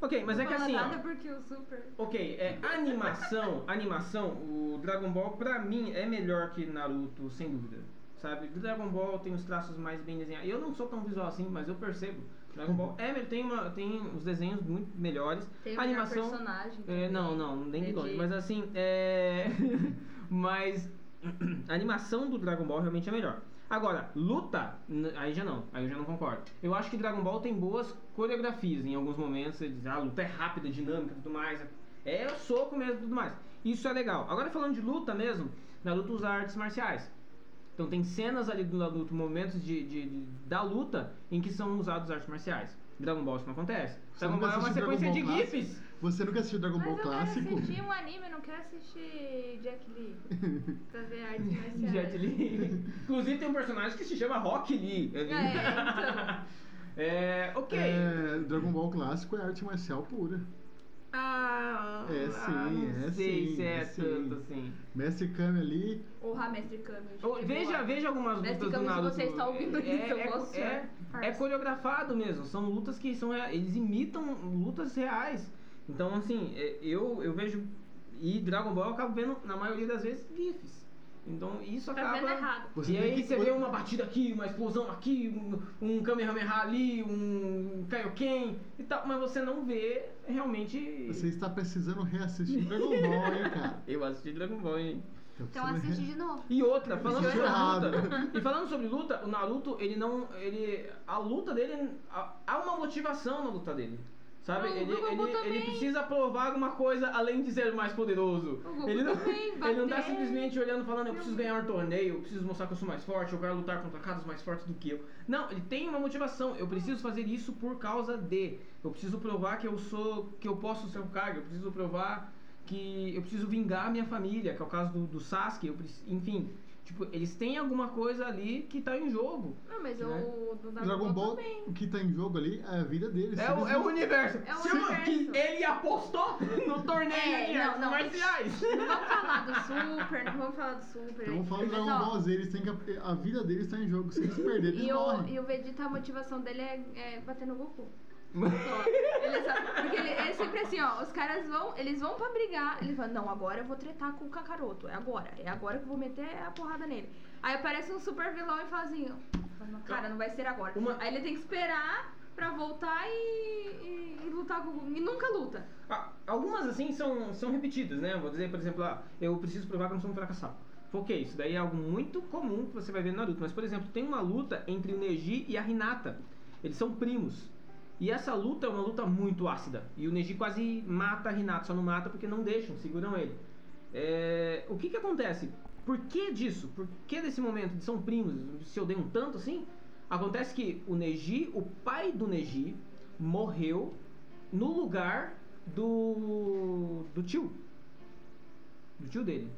Speaker 4: Ok, mas é
Speaker 2: não
Speaker 4: que
Speaker 2: fala
Speaker 4: assim,
Speaker 2: nada
Speaker 4: ó.
Speaker 2: porque o Super.
Speaker 4: Ok, é animação, animação, o Dragon Ball pra mim é melhor que Naruto, sem dúvida. Sabe? Dragon Ball tem os traços mais bem desenhados. Eu não sou tão visual assim, mas eu percebo. Dragon Ball é, tem, uma, tem os desenhos muito melhores.
Speaker 2: Tem
Speaker 4: a
Speaker 2: melhor
Speaker 4: animação.
Speaker 2: personagem.
Speaker 4: É, não, não, nem de
Speaker 2: Entendi.
Speaker 4: longe. Mas assim, é. [laughs] mas [clears throat] a animação do Dragon Ball realmente é melhor. Agora, luta, aí já não, aí eu já não concordo. Eu acho que Dragon Ball tem boas coreografias em alguns momentos. Você diz, ah, a luta é rápida, dinâmica e tudo mais. É o soco mesmo tudo mais. Isso é legal. Agora falando de luta mesmo, Naruto usa artes marciais. Então tem cenas ali do Naruto, momentos de, de- de- da luta, em que são usados artes marciais. Dragon Ball isso não acontece.
Speaker 3: Você
Speaker 4: Dragon Ball é uma sequência de
Speaker 3: clássico?
Speaker 4: GIFs.
Speaker 3: Você nunca assistiu Dragon
Speaker 2: Mas
Speaker 3: Ball
Speaker 2: eu
Speaker 3: clássico?
Speaker 2: quero assistir um anime, eu não quero assistir Jack Lee. [laughs] pra ver artes marciais.
Speaker 4: Jet Li. [laughs] Inclusive tem um personagem que se chama Rock Lee.
Speaker 2: É, então.
Speaker 4: É, ok.
Speaker 3: É, Dragon Ball clássico é arte marcial pura.
Speaker 4: Ah,
Speaker 3: É
Speaker 4: ah,
Speaker 3: sim,
Speaker 4: não
Speaker 3: é
Speaker 4: sei
Speaker 3: sim,
Speaker 4: se é,
Speaker 3: é sim.
Speaker 4: tanto assim.
Speaker 3: Mestre Kami ali,
Speaker 2: O Ramestre Kami.
Speaker 4: Ô, Veja, veja algumas
Speaker 2: Mestre
Speaker 4: lutas do
Speaker 2: Kami, se
Speaker 4: Naruto.
Speaker 2: você está ouvindo
Speaker 4: é,
Speaker 2: isso, eu
Speaker 4: é,
Speaker 2: posso
Speaker 4: é, é coreografado mesmo. São lutas que são eles imitam lutas reais. Então assim, é, eu eu vejo e Dragon Ball eu acabo vendo na maioria das vezes gifs. Então isso
Speaker 2: Tá
Speaker 4: acaba
Speaker 2: errado.
Speaker 3: Você
Speaker 4: e aí você vê uma batida aqui, uma explosão aqui, um, um Kamehameha ali, um Kaioken e tal, mas você não vê realmente.
Speaker 3: você está precisando reassistir [laughs] Dragon Ball, hein, cara?
Speaker 4: Eu assisti Dragon Ball, hein?
Speaker 1: Então assiste de novo.
Speaker 4: E outra, falando sobre
Speaker 3: errado.
Speaker 4: luta. E falando sobre luta, o Naruto, ele não. Ele. A luta dele. há- uma motivação na luta dele. Sabe?
Speaker 2: O
Speaker 4: ele, ele, ele precisa provar alguma coisa além de ser o mais poderoso. Ele não,
Speaker 2: também, [laughs]
Speaker 4: ele não tá simplesmente olhando falando, eu preciso ganhar um torneio, eu preciso mostrar que eu sou mais forte, eu quero lutar contra caras mais fortes do que eu. Não, ele tem uma motivação. Eu preciso fazer isso por causa de. Eu preciso provar que eu sou. que eu posso ser o Kage, eu preciso provar que eu preciso vingar a minha família, que é o caso do, do Sasuke, eu preciso, enfim. Tipo, eles têm alguma coisa ali que tá em jogo.
Speaker 2: Não, mas
Speaker 4: Né?
Speaker 2: o do
Speaker 3: Dragon Ball,
Speaker 2: também.
Speaker 3: o que tá em jogo ali é a vida deles.
Speaker 4: É
Speaker 3: Se
Speaker 4: o, é o universo.
Speaker 2: É o
Speaker 4: Se
Speaker 2: universo.
Speaker 4: que ele apostou no [laughs] torneio
Speaker 2: É,
Speaker 4: de
Speaker 2: não,
Speaker 4: artes
Speaker 2: não.
Speaker 4: marciais.
Speaker 2: Não vamos falar do Super, não vamos falar do Super.
Speaker 3: Então vamos falar do Dragon
Speaker 2: ó,
Speaker 3: Ball Z, eles têm que. A vida deles tá em jogo. Se eles perderem, eles
Speaker 2: E o,
Speaker 3: morrem.
Speaker 2: e o Vegeta, a motivação dele é, é bater no Goku. Ele só- porque ele, é sempre assim, ó, os caras vão, eles vão pra brigar, ele fala, não, agora eu vou tretar com o Kakaroto, é agora, é agora que eu vou meter a porrada nele. Aí aparece um super vilão e fala assim, cara, não vai ser agora.
Speaker 4: Uma-
Speaker 2: Aí ele tem que esperar pra voltar e, e, e lutar com e nunca luta.
Speaker 4: Ah, Algumas assim são, são repetidas, né? Vou dizer, por exemplo, ah, eu preciso provar que eu não sou um fracassado. Ok, isso daí é algo muito comum que você vai ver no Naruto. Mas, por exemplo, tem uma luta entre o Neji e a Hinata. Eles são primos. E essa luta é uma luta muito ácida. E o Neji quase mata Hinata, só não mata porque não deixam, seguram ele. É, O que que acontece? Por que disso? Por que desse momento de são primos, se odeiam tanto assim? Acontece que o Neji, o pai do Neji, morreu no lugar do do tio. Do tio dele.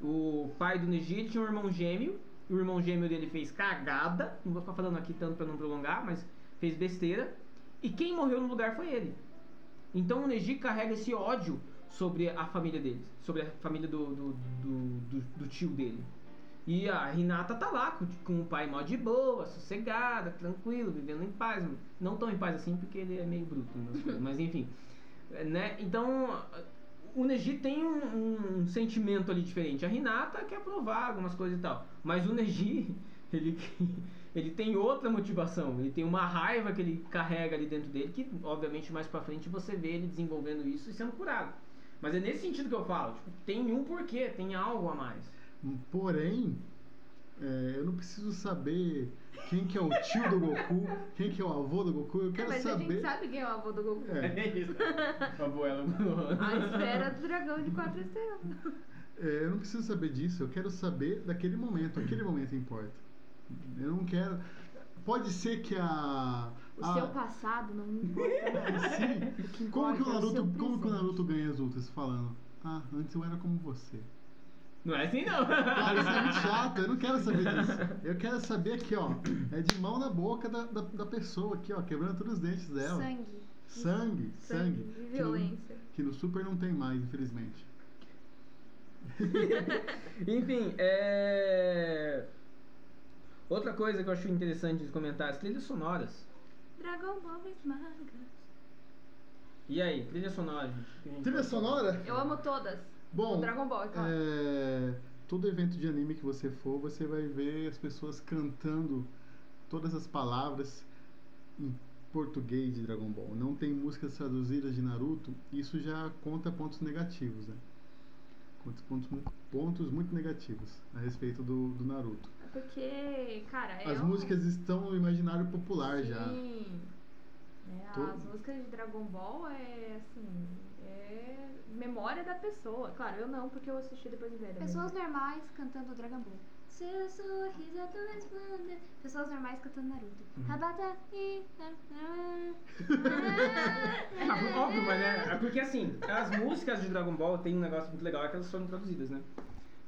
Speaker 4: O pai do Neji tinha um irmão gêmeo. E o irmão gêmeo dele fez cagada. Não vou ficar falando aqui tanto pra não prolongar, mas fez besteira. E quem morreu no lugar foi ele. Então o Neji carrega esse ódio sobre a família dele, sobre a família do, do, do, do- tio dele. E a Renata tá lá com, com o pai mó de boa, sossegada, tranquilo, vivendo em paz. Não tão em paz assim porque ele é meio bruto, nas coisas, mas enfim. Né? Então o Neji tem um, um- um sentimento ali diferente. A Renata quer provar algumas coisas e tal. Mas o Neji, [laughs] ele, ele tem outra motivação, ele tem uma raiva que ele carrega ali dentro dele, que obviamente mais pra frente você vê ele desenvolvendo isso e sendo curado. Mas é nesse sentido que eu falo, tipo, tem um porquê, tem algo a mais.
Speaker 3: Porém, é, eu não preciso saber quem que é o tio do Goku, quem que é o avô do Goku, eu
Speaker 2: É,
Speaker 3: quero
Speaker 2: mas a gente
Speaker 3: saber.
Speaker 2: sabe quem é o avô do Goku.
Speaker 3: É.
Speaker 4: isso. Abuela. [laughs]
Speaker 2: A [laughs] esfera do dragão de quatro estrelas.
Speaker 3: É, eu não preciso saber disso, eu quero saber daquele momento, aquele momento importa. Eu não quero. Pode ser que a.
Speaker 2: O
Speaker 3: a-
Speaker 2: seu passado não me [laughs] importa.
Speaker 3: Sim.
Speaker 2: Que
Speaker 3: Como que o
Speaker 2: importa é o
Speaker 3: Naruto, como que o. Naruto ganha as lutas falando? Ah, antes eu era como você.
Speaker 4: Não é assim não.
Speaker 3: Cara, isso é muito chato, eu não quero saber disso. Eu quero saber aqui, ó. É de mão na boca da, da, da pessoa aqui, ó, quebrando todos os dentes dela.
Speaker 1: Sangue.
Speaker 3: Sangue, sangue.
Speaker 2: Sangue e
Speaker 3: Que no-
Speaker 2: violência.
Speaker 3: Que no Super não tem mais, infelizmente. [laughs]
Speaker 4: Enfim, é. Outra coisa que eu acho interessante de comentar, as trilhas sonoras.
Speaker 2: Dragon Ball esmaga.
Speaker 4: E aí, trilha sonora, gente? O
Speaker 3: Trilha
Speaker 4: falar?
Speaker 3: sonora?
Speaker 2: Eu amo todas.
Speaker 3: Bom,
Speaker 2: Dragon Ball, é claro.
Speaker 3: é, todo evento de anime que você for, você vai ver as pessoas cantando todas as palavras em português de Dragon Ball. Não tem músicas traduzidas de Naruto, isso já conta pontos negativos, né? Conta pontos, pontos muito negativos a respeito do, do Naruto.
Speaker 2: É Porque, cara, é
Speaker 3: As
Speaker 2: um-
Speaker 3: músicas estão no imaginário popular já.
Speaker 2: Sim. É,
Speaker 3: Todo-
Speaker 2: As músicas de Dragon Ball é assim. É memória da pessoa. Claro, eu não, porque eu assisti depois de velha.
Speaker 1: Pessoas
Speaker 2: mesmo.
Speaker 1: normais cantando Dragon Ball. Seu sorriso é tão resplandecente. Pessoas normais cantando Naruto.
Speaker 4: Uhum.
Speaker 1: Rabata e.
Speaker 4: Ah, [laughs] óbvio, mas né? É porque assim, as músicas de Dragon Ball tem um negócio muito legal, é que elas foram traduzidas, né?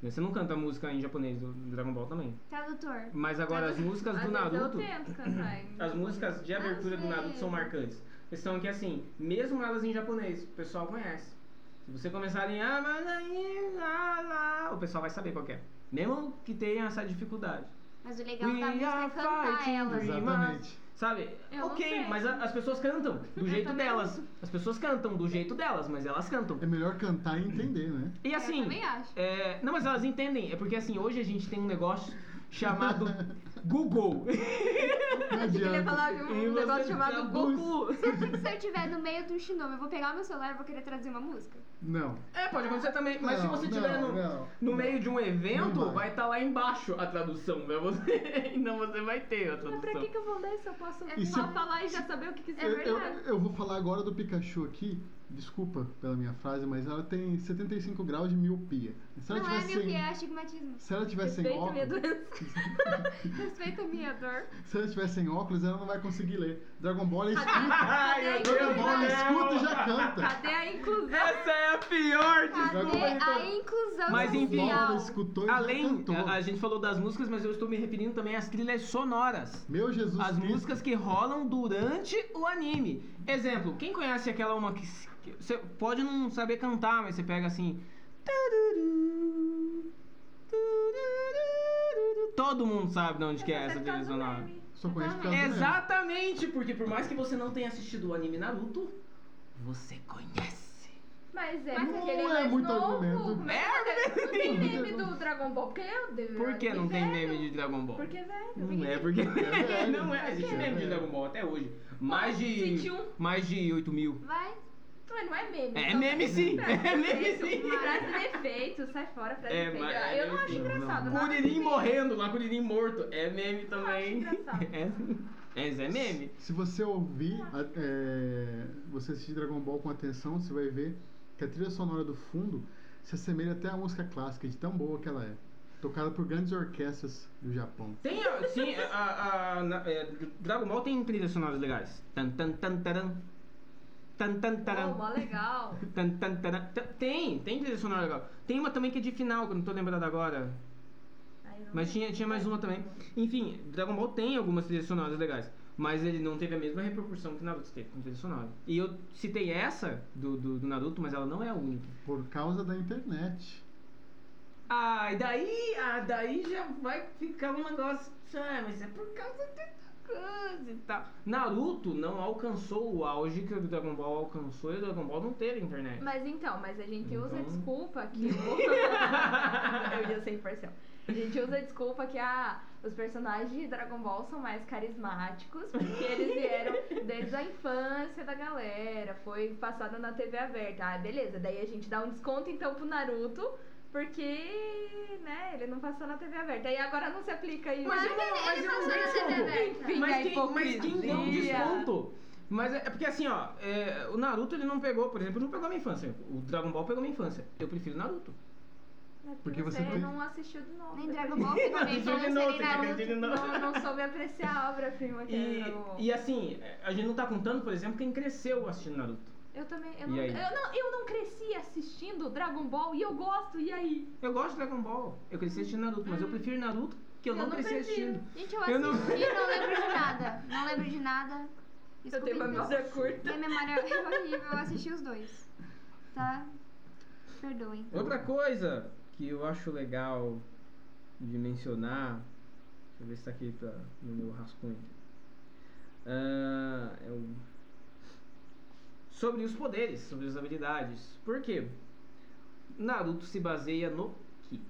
Speaker 4: Você não canta música em japonês do Dragon Ball também.
Speaker 1: Tradutor.
Speaker 4: Mas agora as músicas do Naruto.
Speaker 2: Eu tento cantar.
Speaker 4: As músicas de abertura do Naruto são marcantes. Questão que assim, mesmo elas em japonês, o pessoal conhece. Se você começar em ah, o pessoal vai saber qual que é. Mesmo que tenha essa dificuldade.
Speaker 1: Mas o legal
Speaker 4: We
Speaker 1: da música é cantar
Speaker 4: fighting
Speaker 1: ela.
Speaker 4: dream.
Speaker 3: Exatamente.
Speaker 4: Sabe?
Speaker 2: Eu
Speaker 4: ok, mas a- as pessoas cantam do jeito delas. As pessoas cantam do jeito delas, mas elas cantam.
Speaker 3: É melhor cantar e entender, né?
Speaker 4: E assim.
Speaker 1: Eu também acho.
Speaker 4: é, não, mas elas entendem. É porque assim, hoje a gente tem um negócio chamado Google.
Speaker 3: Não
Speaker 2: Eu queria
Speaker 3: adianta.
Speaker 2: falar de
Speaker 4: E
Speaker 2: um
Speaker 4: você
Speaker 2: negócio chamado
Speaker 4: traduz.
Speaker 2: Goku.
Speaker 1: Se eu estiver no meio do Shinome, eu vou pegar o meu celular e vou querer traduzir uma música.
Speaker 3: Não.
Speaker 4: É, pode acontecer também. Mas se
Speaker 3: Não,
Speaker 4: você
Speaker 3: não,
Speaker 4: estiver no,
Speaker 3: não,
Speaker 4: no
Speaker 3: não.
Speaker 4: meio de um evento,
Speaker 3: Não vai.
Speaker 4: vai estar lá embaixo a tradução pra você. [laughs] Então você vai ter a
Speaker 2: Mas
Speaker 4: tradução.
Speaker 2: pra que, que eu vou ler se eu posso
Speaker 1: É
Speaker 3: E
Speaker 2: só
Speaker 3: se-
Speaker 2: falar e já saber o que quiser?
Speaker 1: É
Speaker 3: eu, eu,
Speaker 1: verdade.
Speaker 3: eu vou falar agora do Pikachu aqui. Desculpa pela minha frase, mas ela tem 75 graus de miopia. Se ela
Speaker 1: Não é
Speaker 3: tivesse
Speaker 1: meu que
Speaker 3: sem,
Speaker 1: é astigmatismo.
Speaker 3: se ela tivesse sem
Speaker 2: Respeita a minha
Speaker 3: óculos,
Speaker 2: doença. [laughs]
Speaker 1: Respeita a minha dor.
Speaker 3: se ela tivesse sem óculos, ela não vai conseguir ler. Dragon Ball ela escuta, Dragon Ball
Speaker 4: mesmo.
Speaker 3: escuta e já canta.
Speaker 2: Cadê a inclusão?
Speaker 4: Essa é a pior
Speaker 1: Cadê
Speaker 4: desculpa de
Speaker 1: a inclusão
Speaker 4: Mas enfim,
Speaker 3: escutou e
Speaker 4: Além,
Speaker 3: já cantou.
Speaker 4: a, a gente falou das músicas, mas eu estou me referindo também às trilhas sonoras.
Speaker 3: Meu Jesus
Speaker 4: As
Speaker 3: Cristo.
Speaker 4: músicas que rolam durante o anime. Exemplo, quem conhece aquela uma que você pode não saber cantar, mas você pega assim. Todo mundo sabe de onde que é essa trilha sonora.
Speaker 3: Só conheço por
Speaker 1: Exatamente.
Speaker 4: porque por mais que você não tenha assistido o anime Naruto, você conhece.
Speaker 2: Mas é
Speaker 1: Mas
Speaker 2: porque
Speaker 3: não
Speaker 2: ele é
Speaker 3: é
Speaker 2: mais
Speaker 3: muito
Speaker 2: novo.
Speaker 3: argumento.
Speaker 2: Mas
Speaker 4: É
Speaker 2: Não tem meme do Dragon Ball, porque eu devo.
Speaker 4: Por que não tem meme de Dragon Ball?
Speaker 2: Porque, velho.
Speaker 4: Não é porque.
Speaker 3: velho. [laughs]
Speaker 4: não é, existe
Speaker 3: É
Speaker 4: meme de. Dragon Ball até hoje. Mais de.
Speaker 2: 21.
Speaker 4: Mais de 8 mil.
Speaker 1: Vai.
Speaker 2: Mas não é meme.
Speaker 4: É
Speaker 2: então-
Speaker 4: meme sim! [laughs] É meme sim!
Speaker 2: Frase de efeito, sai fora, frase
Speaker 4: É,
Speaker 2: de efeito.
Speaker 4: é
Speaker 2: eu não acho engraçado.
Speaker 3: Não,
Speaker 4: Curirim morrendo lá, Curirim morto. É meme também.
Speaker 2: acho engraçado. [laughs]
Speaker 4: É, é, é meme.
Speaker 3: Se você ouvir, a- é, você assistir Dragon Ball com atenção, você vai ver que a trilha sonora do fundo se assemelha até à música clássica, de tão boa que ela é. Tocada por grandes orquestras do Japão.
Speaker 4: Tem, sim, a, a- a- é, Dragon Ball tem trilhas sonoras legais. Tan, tan, tan, taran. [laughs] Tan, tan, taran.
Speaker 2: Mó legal.
Speaker 4: Tan, tan, taran. Tem, tem trilha sonora legal. Tem uma também que é de final, que eu não tô lembrado agora. Mas tinha, tinha mais uma também. Enfim, Dragon Ball tem algumas trilhas sonoras legais. Mas ele não teve a mesma repercussão que Naruto teve com trilha sonora. E eu citei essa do, do, do Naruto, mas ela não é a única.
Speaker 3: Por causa da internet.
Speaker 4: Ah, e daí, ah, daí já vai ficar um negócio. Ah, mas é por causa dessa coisa e tal. Naruto não alcançou o auge que o Dragon Ball alcançou e o Dragon Ball não teve internet.
Speaker 2: Mas então, mas a gente usa
Speaker 4: Então-
Speaker 2: desculpa que [laughs] [laughs] eu ia ser imparcial. A gente usa a desculpa que ah, os personagens de Dragon Ball são mais carismáticos, porque eles vieram desde a infância da galera, foi passado na TV aberta. Ah, beleza, daí a gente dá um desconto então pro Naruto, porque, né, ele não passou na TV aberta. E agora não se aplica isso.
Speaker 4: Mas
Speaker 1: que
Speaker 4: não,
Speaker 1: ele
Speaker 4: mas não
Speaker 1: passou na
Speaker 4: desconto.
Speaker 1: TV aberta.
Speaker 2: Enfim,
Speaker 4: mas,
Speaker 2: a
Speaker 4: quem, mas quem deu um desconto? Mas é é porque assim, ó, é, o Naruto ele não pegou, por exemplo, não pegou a minha infância. O Dragon Ball pegou a minha infância. Eu prefiro Naruto.
Speaker 2: É
Speaker 3: Porque
Speaker 2: você, não assistiu de novo.
Speaker 1: Nem Dragon Ball [laughs]
Speaker 4: Assistiu de novo, de novo?
Speaker 2: Não, não soube apreciar a obra-prima que é
Speaker 4: E, e assim, a gente não tá contando, por exemplo, quem cresceu assistindo Naruto.
Speaker 2: Eu também. Eu
Speaker 4: E
Speaker 2: não,
Speaker 4: aí?
Speaker 2: eu, não, eu não cresci assistindo Dragon Ball e eu gosto, e aí?
Speaker 4: Eu gosto de Dragon Ball. Eu cresci assistindo Naruto, mas eu prefiro Naruto que eu,
Speaker 2: Eu
Speaker 4: não
Speaker 2: não
Speaker 4: cresci
Speaker 2: prefiro.
Speaker 4: assistindo.
Speaker 1: Gente, eu
Speaker 4: Eu não-
Speaker 1: assisti e não... lembro de [laughs] nada. Não lembro de nada.
Speaker 2: Eu
Speaker 1: Desculpem,
Speaker 2: tenho uma memória curta.
Speaker 1: Minha memória é horrível, eu assisti os dois. Tá? Perdoem.
Speaker 4: Outra coisa que eu acho legal de mencionar, deixa eu ver se tá aqui pra, no meu rascunho. Ah, é o- sobre os poderes, sobre as habilidades. Por quê? Naruto se baseia no Ki.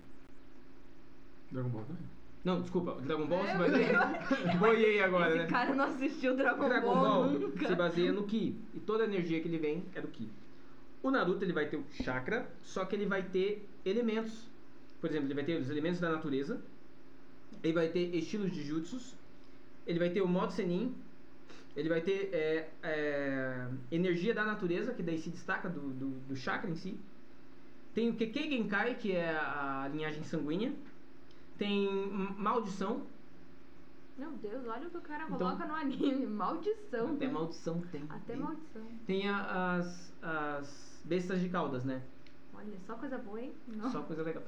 Speaker 3: Dragon Ball também.
Speaker 4: Não, desculpa, Dragon Ball se baseia. [laughs] Boiei agora,
Speaker 2: Esse
Speaker 4: né?
Speaker 2: cara não assistiu Dragon,
Speaker 4: Dragon
Speaker 2: Ball,
Speaker 4: Ball
Speaker 2: nunca.
Speaker 4: se baseia no Ki. E toda a energia que ele vem é do Ki. O Naruto ele vai ter o chakra, só que ele vai ter elementos. Por exemplo, ele vai ter os elementos da natureza. Ele vai ter estilos de jutsus. Ele vai ter o modo Senin. Ele vai ter é, é, energia da natureza, que daí se destaca do, do, do chakra em si. Tem o Kekei Genkai, que é a linhagem sanguínea. Tem maldição.
Speaker 2: Meu Deus, olha o que o cara
Speaker 4: Então-
Speaker 2: coloca no anime. [laughs] Maldição.
Speaker 4: Até maldição tem.
Speaker 2: Até
Speaker 4: tem.
Speaker 2: maldição.
Speaker 4: Tem a- as, as bestas de caudas, né?
Speaker 2: Olha, só coisa boa, hein? Não.
Speaker 4: Só coisa legal.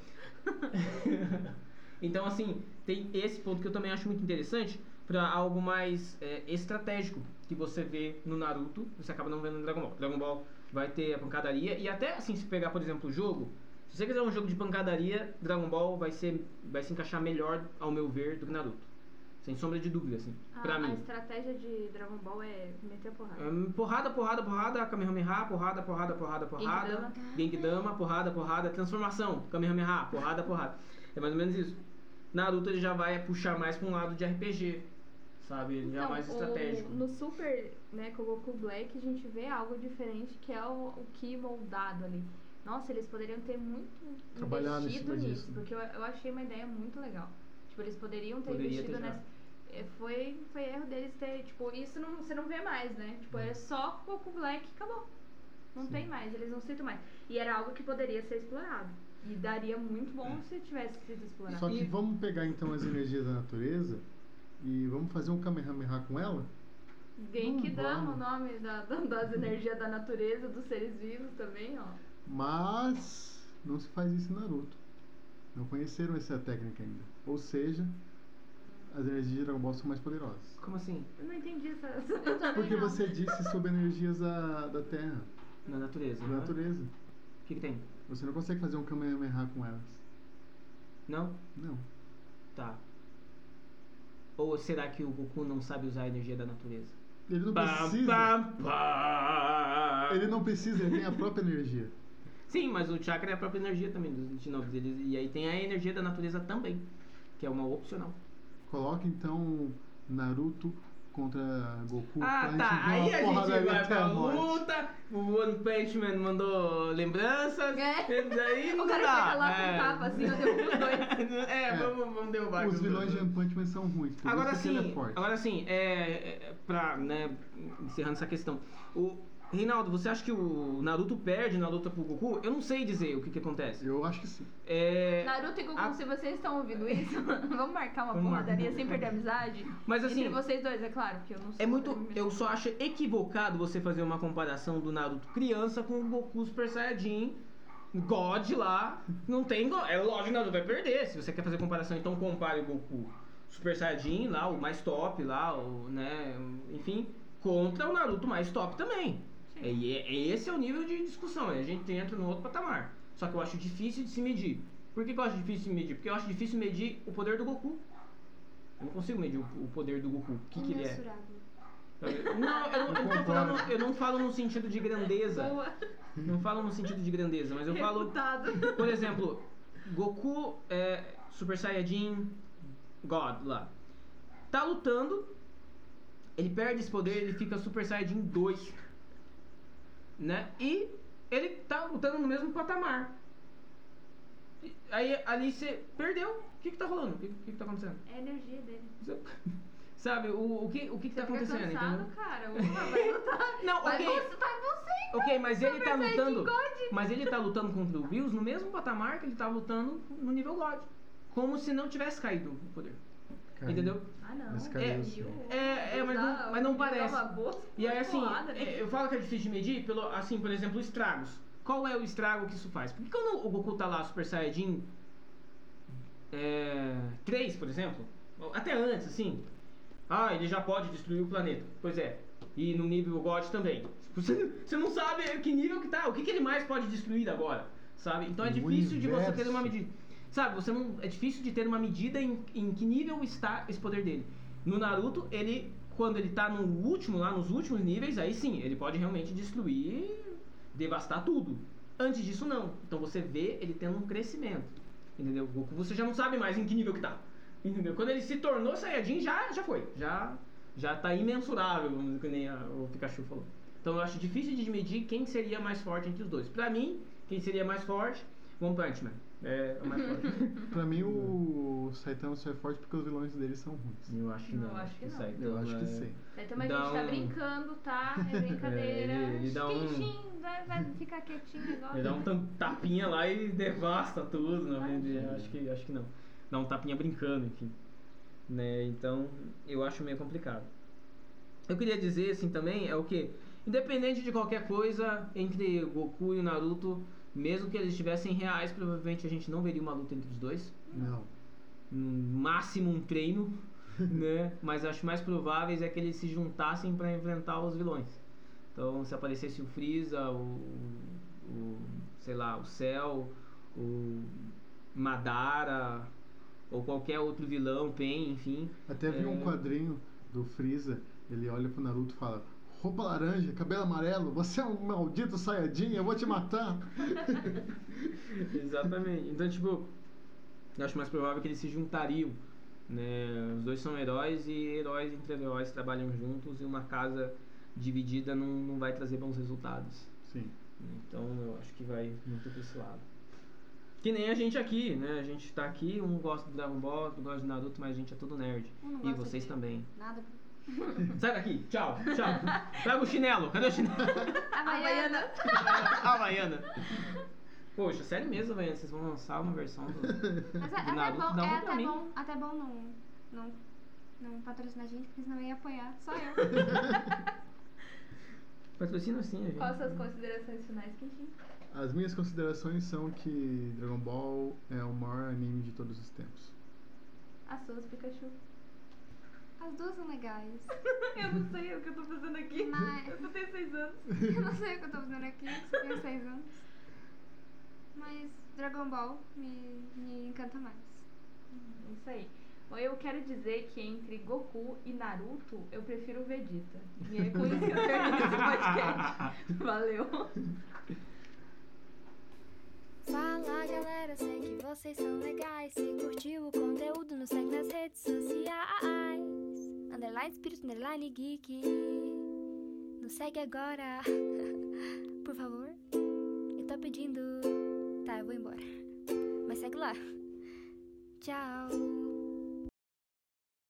Speaker 4: [laughs] [laughs] então, assim, tem esse ponto que eu também acho muito interessante pra algo mais é, estratégico que você vê no Naruto, você acaba não vendo no Dragon Ball. Dragon Ball vai ter a pancadaria e até assim, se pegar, por exemplo, o jogo, se você quiser um jogo de pancadaria, Dragon Ball vai ser vai se encaixar melhor, ao meu ver, do que Naruto. Sem sombra de dúvida, assim,
Speaker 2: A,
Speaker 4: pra
Speaker 2: a
Speaker 4: mim.
Speaker 2: estratégia de Dragon Ball é meter a porrada.
Speaker 4: Hum, Porrada, porrada, porrada, Kamehameha, porrada, porrada, porrada, porrada.
Speaker 2: Genkidama,
Speaker 4: porrada, porrada, transformação, Kamehameha, porrada, porrada. É mais ou menos isso. Naruto ele já vai puxar mais pra um lado de RPG, sabe? Ele já é mais
Speaker 2: Então, o-
Speaker 4: estratégico.
Speaker 2: no Super, né, com o Goku Black, a gente vê algo diferente que é o, o Ki moldado ali. Nossa, eles poderiam ter muito
Speaker 3: Trabalhado em
Speaker 2: investido nisso,
Speaker 3: disso,
Speaker 2: porque eu, eu achei uma ideia muito legal. Tipo, eles poderiam ter
Speaker 4: Poderia
Speaker 2: investido
Speaker 4: ter já.
Speaker 2: nessa. é, Foi, foi erro deles ter, tipo, isso não, você não vê mais, né? Tipo, é só Goku Black e acabou. Não
Speaker 3: Sim.
Speaker 2: tem mais, eles não citam mais. E era algo que poderia ser explorado. E daria muito bom se tivesse sido explorado.
Speaker 3: Só que
Speaker 4: E-
Speaker 3: vamos pegar então as energias da natureza e vamos fazer um Kamehameha com ela?
Speaker 2: Genkidama,
Speaker 3: Hum,
Speaker 2: o nome da, da- das energias da natureza, dos seres vivos também, ó.
Speaker 3: Mas não se faz isso em Naruto. Não conheceram essa técnica ainda. Ou seja, as energias de Dragon Ball são mais poderosas.
Speaker 4: Como assim?
Speaker 2: Eu não entendi essa. [laughs] essa...
Speaker 1: Eu
Speaker 3: Porque
Speaker 1: não.
Speaker 3: você disse sobre energias da, da Terra,
Speaker 4: Na natureza.
Speaker 3: da
Speaker 4: né?
Speaker 3: natureza.
Speaker 4: O que, que tem?
Speaker 3: Você não consegue fazer um Kamehameha com elas.
Speaker 4: Não?
Speaker 3: Não.
Speaker 4: Tá. Ou será que o Goku não sabe usar a energia da natureza?
Speaker 3: Ele não precisa. Ele não precisa, ele tem a própria energia.
Speaker 4: Sim, mas o chakra é a própria energia também dos 29 deles. E aí tem a energia da natureza também, que é uma opcional.
Speaker 3: Coloca então Naruto contra Goku.
Speaker 4: Ah,
Speaker 3: pra
Speaker 4: tá. Aí a gente vai pra
Speaker 3: a
Speaker 4: luta. O One Punch Man mandou lembranças.
Speaker 2: É.
Speaker 4: E daí não
Speaker 2: O cara
Speaker 4: dá.
Speaker 2: chega lá
Speaker 4: é.
Speaker 2: com um tapa assim, eu derrubo os dois. [laughs]
Speaker 4: É,
Speaker 3: É.
Speaker 4: Vamos, vamos derrubar
Speaker 3: Os vilões de
Speaker 4: dois.
Speaker 3: One Punch Man são ruins, por
Speaker 4: Agora sim,
Speaker 3: ele é forte.
Speaker 4: agora sim, é, é, pra, né, encerrando essa questão. O Reinaldo, você acha que o Naruto perde na luta pro Goku? Eu não sei dizer o que que acontece.
Speaker 3: Eu acho que sim.
Speaker 4: É,
Speaker 2: Naruto e Goku,
Speaker 4: a-
Speaker 2: se vocês estão ouvindo isso, [laughs] vamos marcar uma porradaria sem perder a amizade?
Speaker 4: mas assim,
Speaker 2: Entre vocês dois, é claro, porque eu não sou.
Speaker 4: é muito,
Speaker 2: eu
Speaker 4: eu só acho equivocado você fazer uma comparação do Naruto criança com o Goku Super Saiyajin God lá, não tem God. É lógico que o Naruto vai perder. Se você quer fazer comparação, então compare o Goku Super Saiyajin lá, o mais top lá, o, né, enfim, contra o Naruto mais top também. É, e é- esse é o nível de discussão, a gente entra no outro patamar. Só que eu acho difícil de se medir. Por que, que eu acho difícil de medir? Porque eu acho difícil medir o poder do Goku. Eu não consigo medir o, o poder do Goku. O que, que ele é? Não, eu não, eu não falando, eu não falo no sentido de grandeza.
Speaker 2: Boa,
Speaker 4: Não falo no sentido de grandeza, mas eu falo,
Speaker 2: reputado.
Speaker 4: por exemplo, Goku é, Super Saiyajin God lá. Tá lutando, ele perde esse poder, ele fica Super Saiyajin 2. Né? E ele tá lutando no mesmo patamar. E Aí ali você perdeu. O que que tá rolando? O que, que que tá acontecendo?
Speaker 2: É a energia dele. [laughs]
Speaker 4: Sabe, o, o, que, o que que tá
Speaker 2: Você
Speaker 4: acontecendo,
Speaker 2: cansado,
Speaker 4: entendeu?
Speaker 2: cara. Ufa, vai lutar. [laughs]
Speaker 4: Não,
Speaker 2: Vai
Speaker 4: ok.
Speaker 2: lutar em você.
Speaker 4: Ok, mas ele tá lutando. Mas ele tá lutando contra o Bills no mesmo patamar que ele tava lutando no nível God. Como se não tivesse caído o poder. Entendeu?
Speaker 2: Ah, não.
Speaker 3: Mas
Speaker 4: É,
Speaker 3: sim.
Speaker 4: É, é, mas não, mas não parece. E aí assim,
Speaker 2: né?
Speaker 4: eu falo que é difícil de medir pelo, assim, por exemplo, estragos. Qual é o estrago que isso faz? Porque quando o Goku tá lá Super Saiyajin é, 3, por exemplo, até antes, assim, ah, ele já pode destruir o planeta. Pois é. E no nível God também. [laughs] Você, você não sabe que nível que tá, o que, que ele mais pode destruir agora, sabe? Então é
Speaker 3: O
Speaker 4: difícil de você ter
Speaker 3: universo.
Speaker 4: uma medida. Sabe, você não é difícil de ter uma medida em, em que nível está esse poder dele. No Naruto, ele quando ele tá no último lá nos últimos níveis, aí sim, ele pode realmente destruir, devastar tudo. Antes disso não. Então você vê ele tendo um crescimento. Entendeu? Goku você já não sabe mais em que nível que tá. Entendeu? Quando ele se tornou Saiyajin, já, já foi. Já, já tá imensurável, vamos dizer, que nem a- o Pikachu falou. Então eu acho difícil de medir quem seria mais forte entre os dois. Pra mim, quem seria mais forte, One Punch Man. É o mais forte. [laughs]
Speaker 3: Pra mim, o Saitama só é forte porque os vilões dele são ruins.
Speaker 4: eu acho que
Speaker 2: Não,
Speaker 4: não.
Speaker 2: acho que não.
Speaker 4: sai,
Speaker 3: Eu acho que
Speaker 4: é-
Speaker 3: sim.
Speaker 2: Então a gente
Speaker 4: Dá
Speaker 2: tá
Speaker 4: um-
Speaker 2: brincando, tá? É brincadeira.
Speaker 4: É, [laughs] ele- ele dá um-
Speaker 2: Quentinho, vai, vai ficar quietinho agora.
Speaker 4: Ele dá um tam- tapinha lá e devasta tudo, né? Eu Acho que, acho que não. Dá um tapinha brincando, enfim. Né? Então, eu acho meio complicado. Eu queria dizer, assim, também, é o que? Independente de qualquer coisa, entre Goku e o Naruto, mesmo que eles estivessem reais, provavelmente a gente não veria uma luta entre os dois.
Speaker 3: Não.
Speaker 4: No máximo um treino, [laughs] né? Mas acho mais prováveis é que eles se juntassem para enfrentar os vilões. Então, se aparecesse o Freeza, o, o sei lá, o Cell, o Madara ou qualquer outro vilão, Pen, enfim.
Speaker 3: Até vi
Speaker 4: É.
Speaker 3: um quadrinho do Freeza, ele olha pro Naruto e fala: Roupa laranja, cabelo amarelo, você é um maldito Saiyajin, eu vou te matar. [laughs]
Speaker 4: Exatamente. Então, tipo, eu acho mais provável que eles se juntariam. Né? Os dois são heróis e heróis entre heróis trabalham juntos e uma casa dividida não, não vai trazer bons resultados.
Speaker 3: Sim.
Speaker 4: Então eu acho que vai muito pra esse lado. Que nem a gente aqui, né? A gente tá aqui, um gosta do Dragon Ball, outro gosta de Naruto, mas a gente é tudo nerd.
Speaker 1: Um não
Speaker 4: E
Speaker 1: gosta
Speaker 4: vocês
Speaker 1: de
Speaker 4: também.
Speaker 1: Nada. [laughs]
Speaker 4: Sai daqui, tchau, tchau. Pega o chinelo, cadê o chinelo? [laughs]
Speaker 1: Havaiana.
Speaker 4: Havaiana. Poxa, sério mesmo, Havaiana, vocês vão lançar uma versão do.
Speaker 1: Mas é,
Speaker 4: Do
Speaker 1: até
Speaker 4: Naruto,
Speaker 1: bom,
Speaker 4: dá
Speaker 1: é
Speaker 4: uma pra
Speaker 1: até
Speaker 4: mim.
Speaker 1: bom, até bom não, não, não patrocinar a gente, porque senão eu ia apoiar. Só eu. [laughs]
Speaker 4: Patrocina a gente.
Speaker 2: Quais suas considerações finais, Quentinho?
Speaker 3: As minhas considerações são que Dragon Ball é o maior anime de todos os tempos.
Speaker 2: As suas, Pikachu.
Speaker 1: As duas são legais. [laughs]
Speaker 2: Eu não sei o que eu tô fazendo aqui.
Speaker 1: Mas-
Speaker 2: Eu só tenho seis anos. [laughs]
Speaker 1: Eu não sei o que eu tô fazendo aqui, só tenho seis anos. Mas Dragon Ball me, me encanta mais.
Speaker 2: É Isso aí. Eu quero dizer que entre Goku e Naruto, eu prefiro o Vegeta. E é com isso que eu termino esse [laughs] podcast. Valeu.
Speaker 5: Fala galera, sei que vocês são legais. Se curtiu o conteúdo, nos segue nas redes sociais. Underline Espírito, Underline Geek. Nos segue agora. [laughs] Por favor. Eu tô pedindo. Tá, eu vou embora. Mas segue lá. Tchau.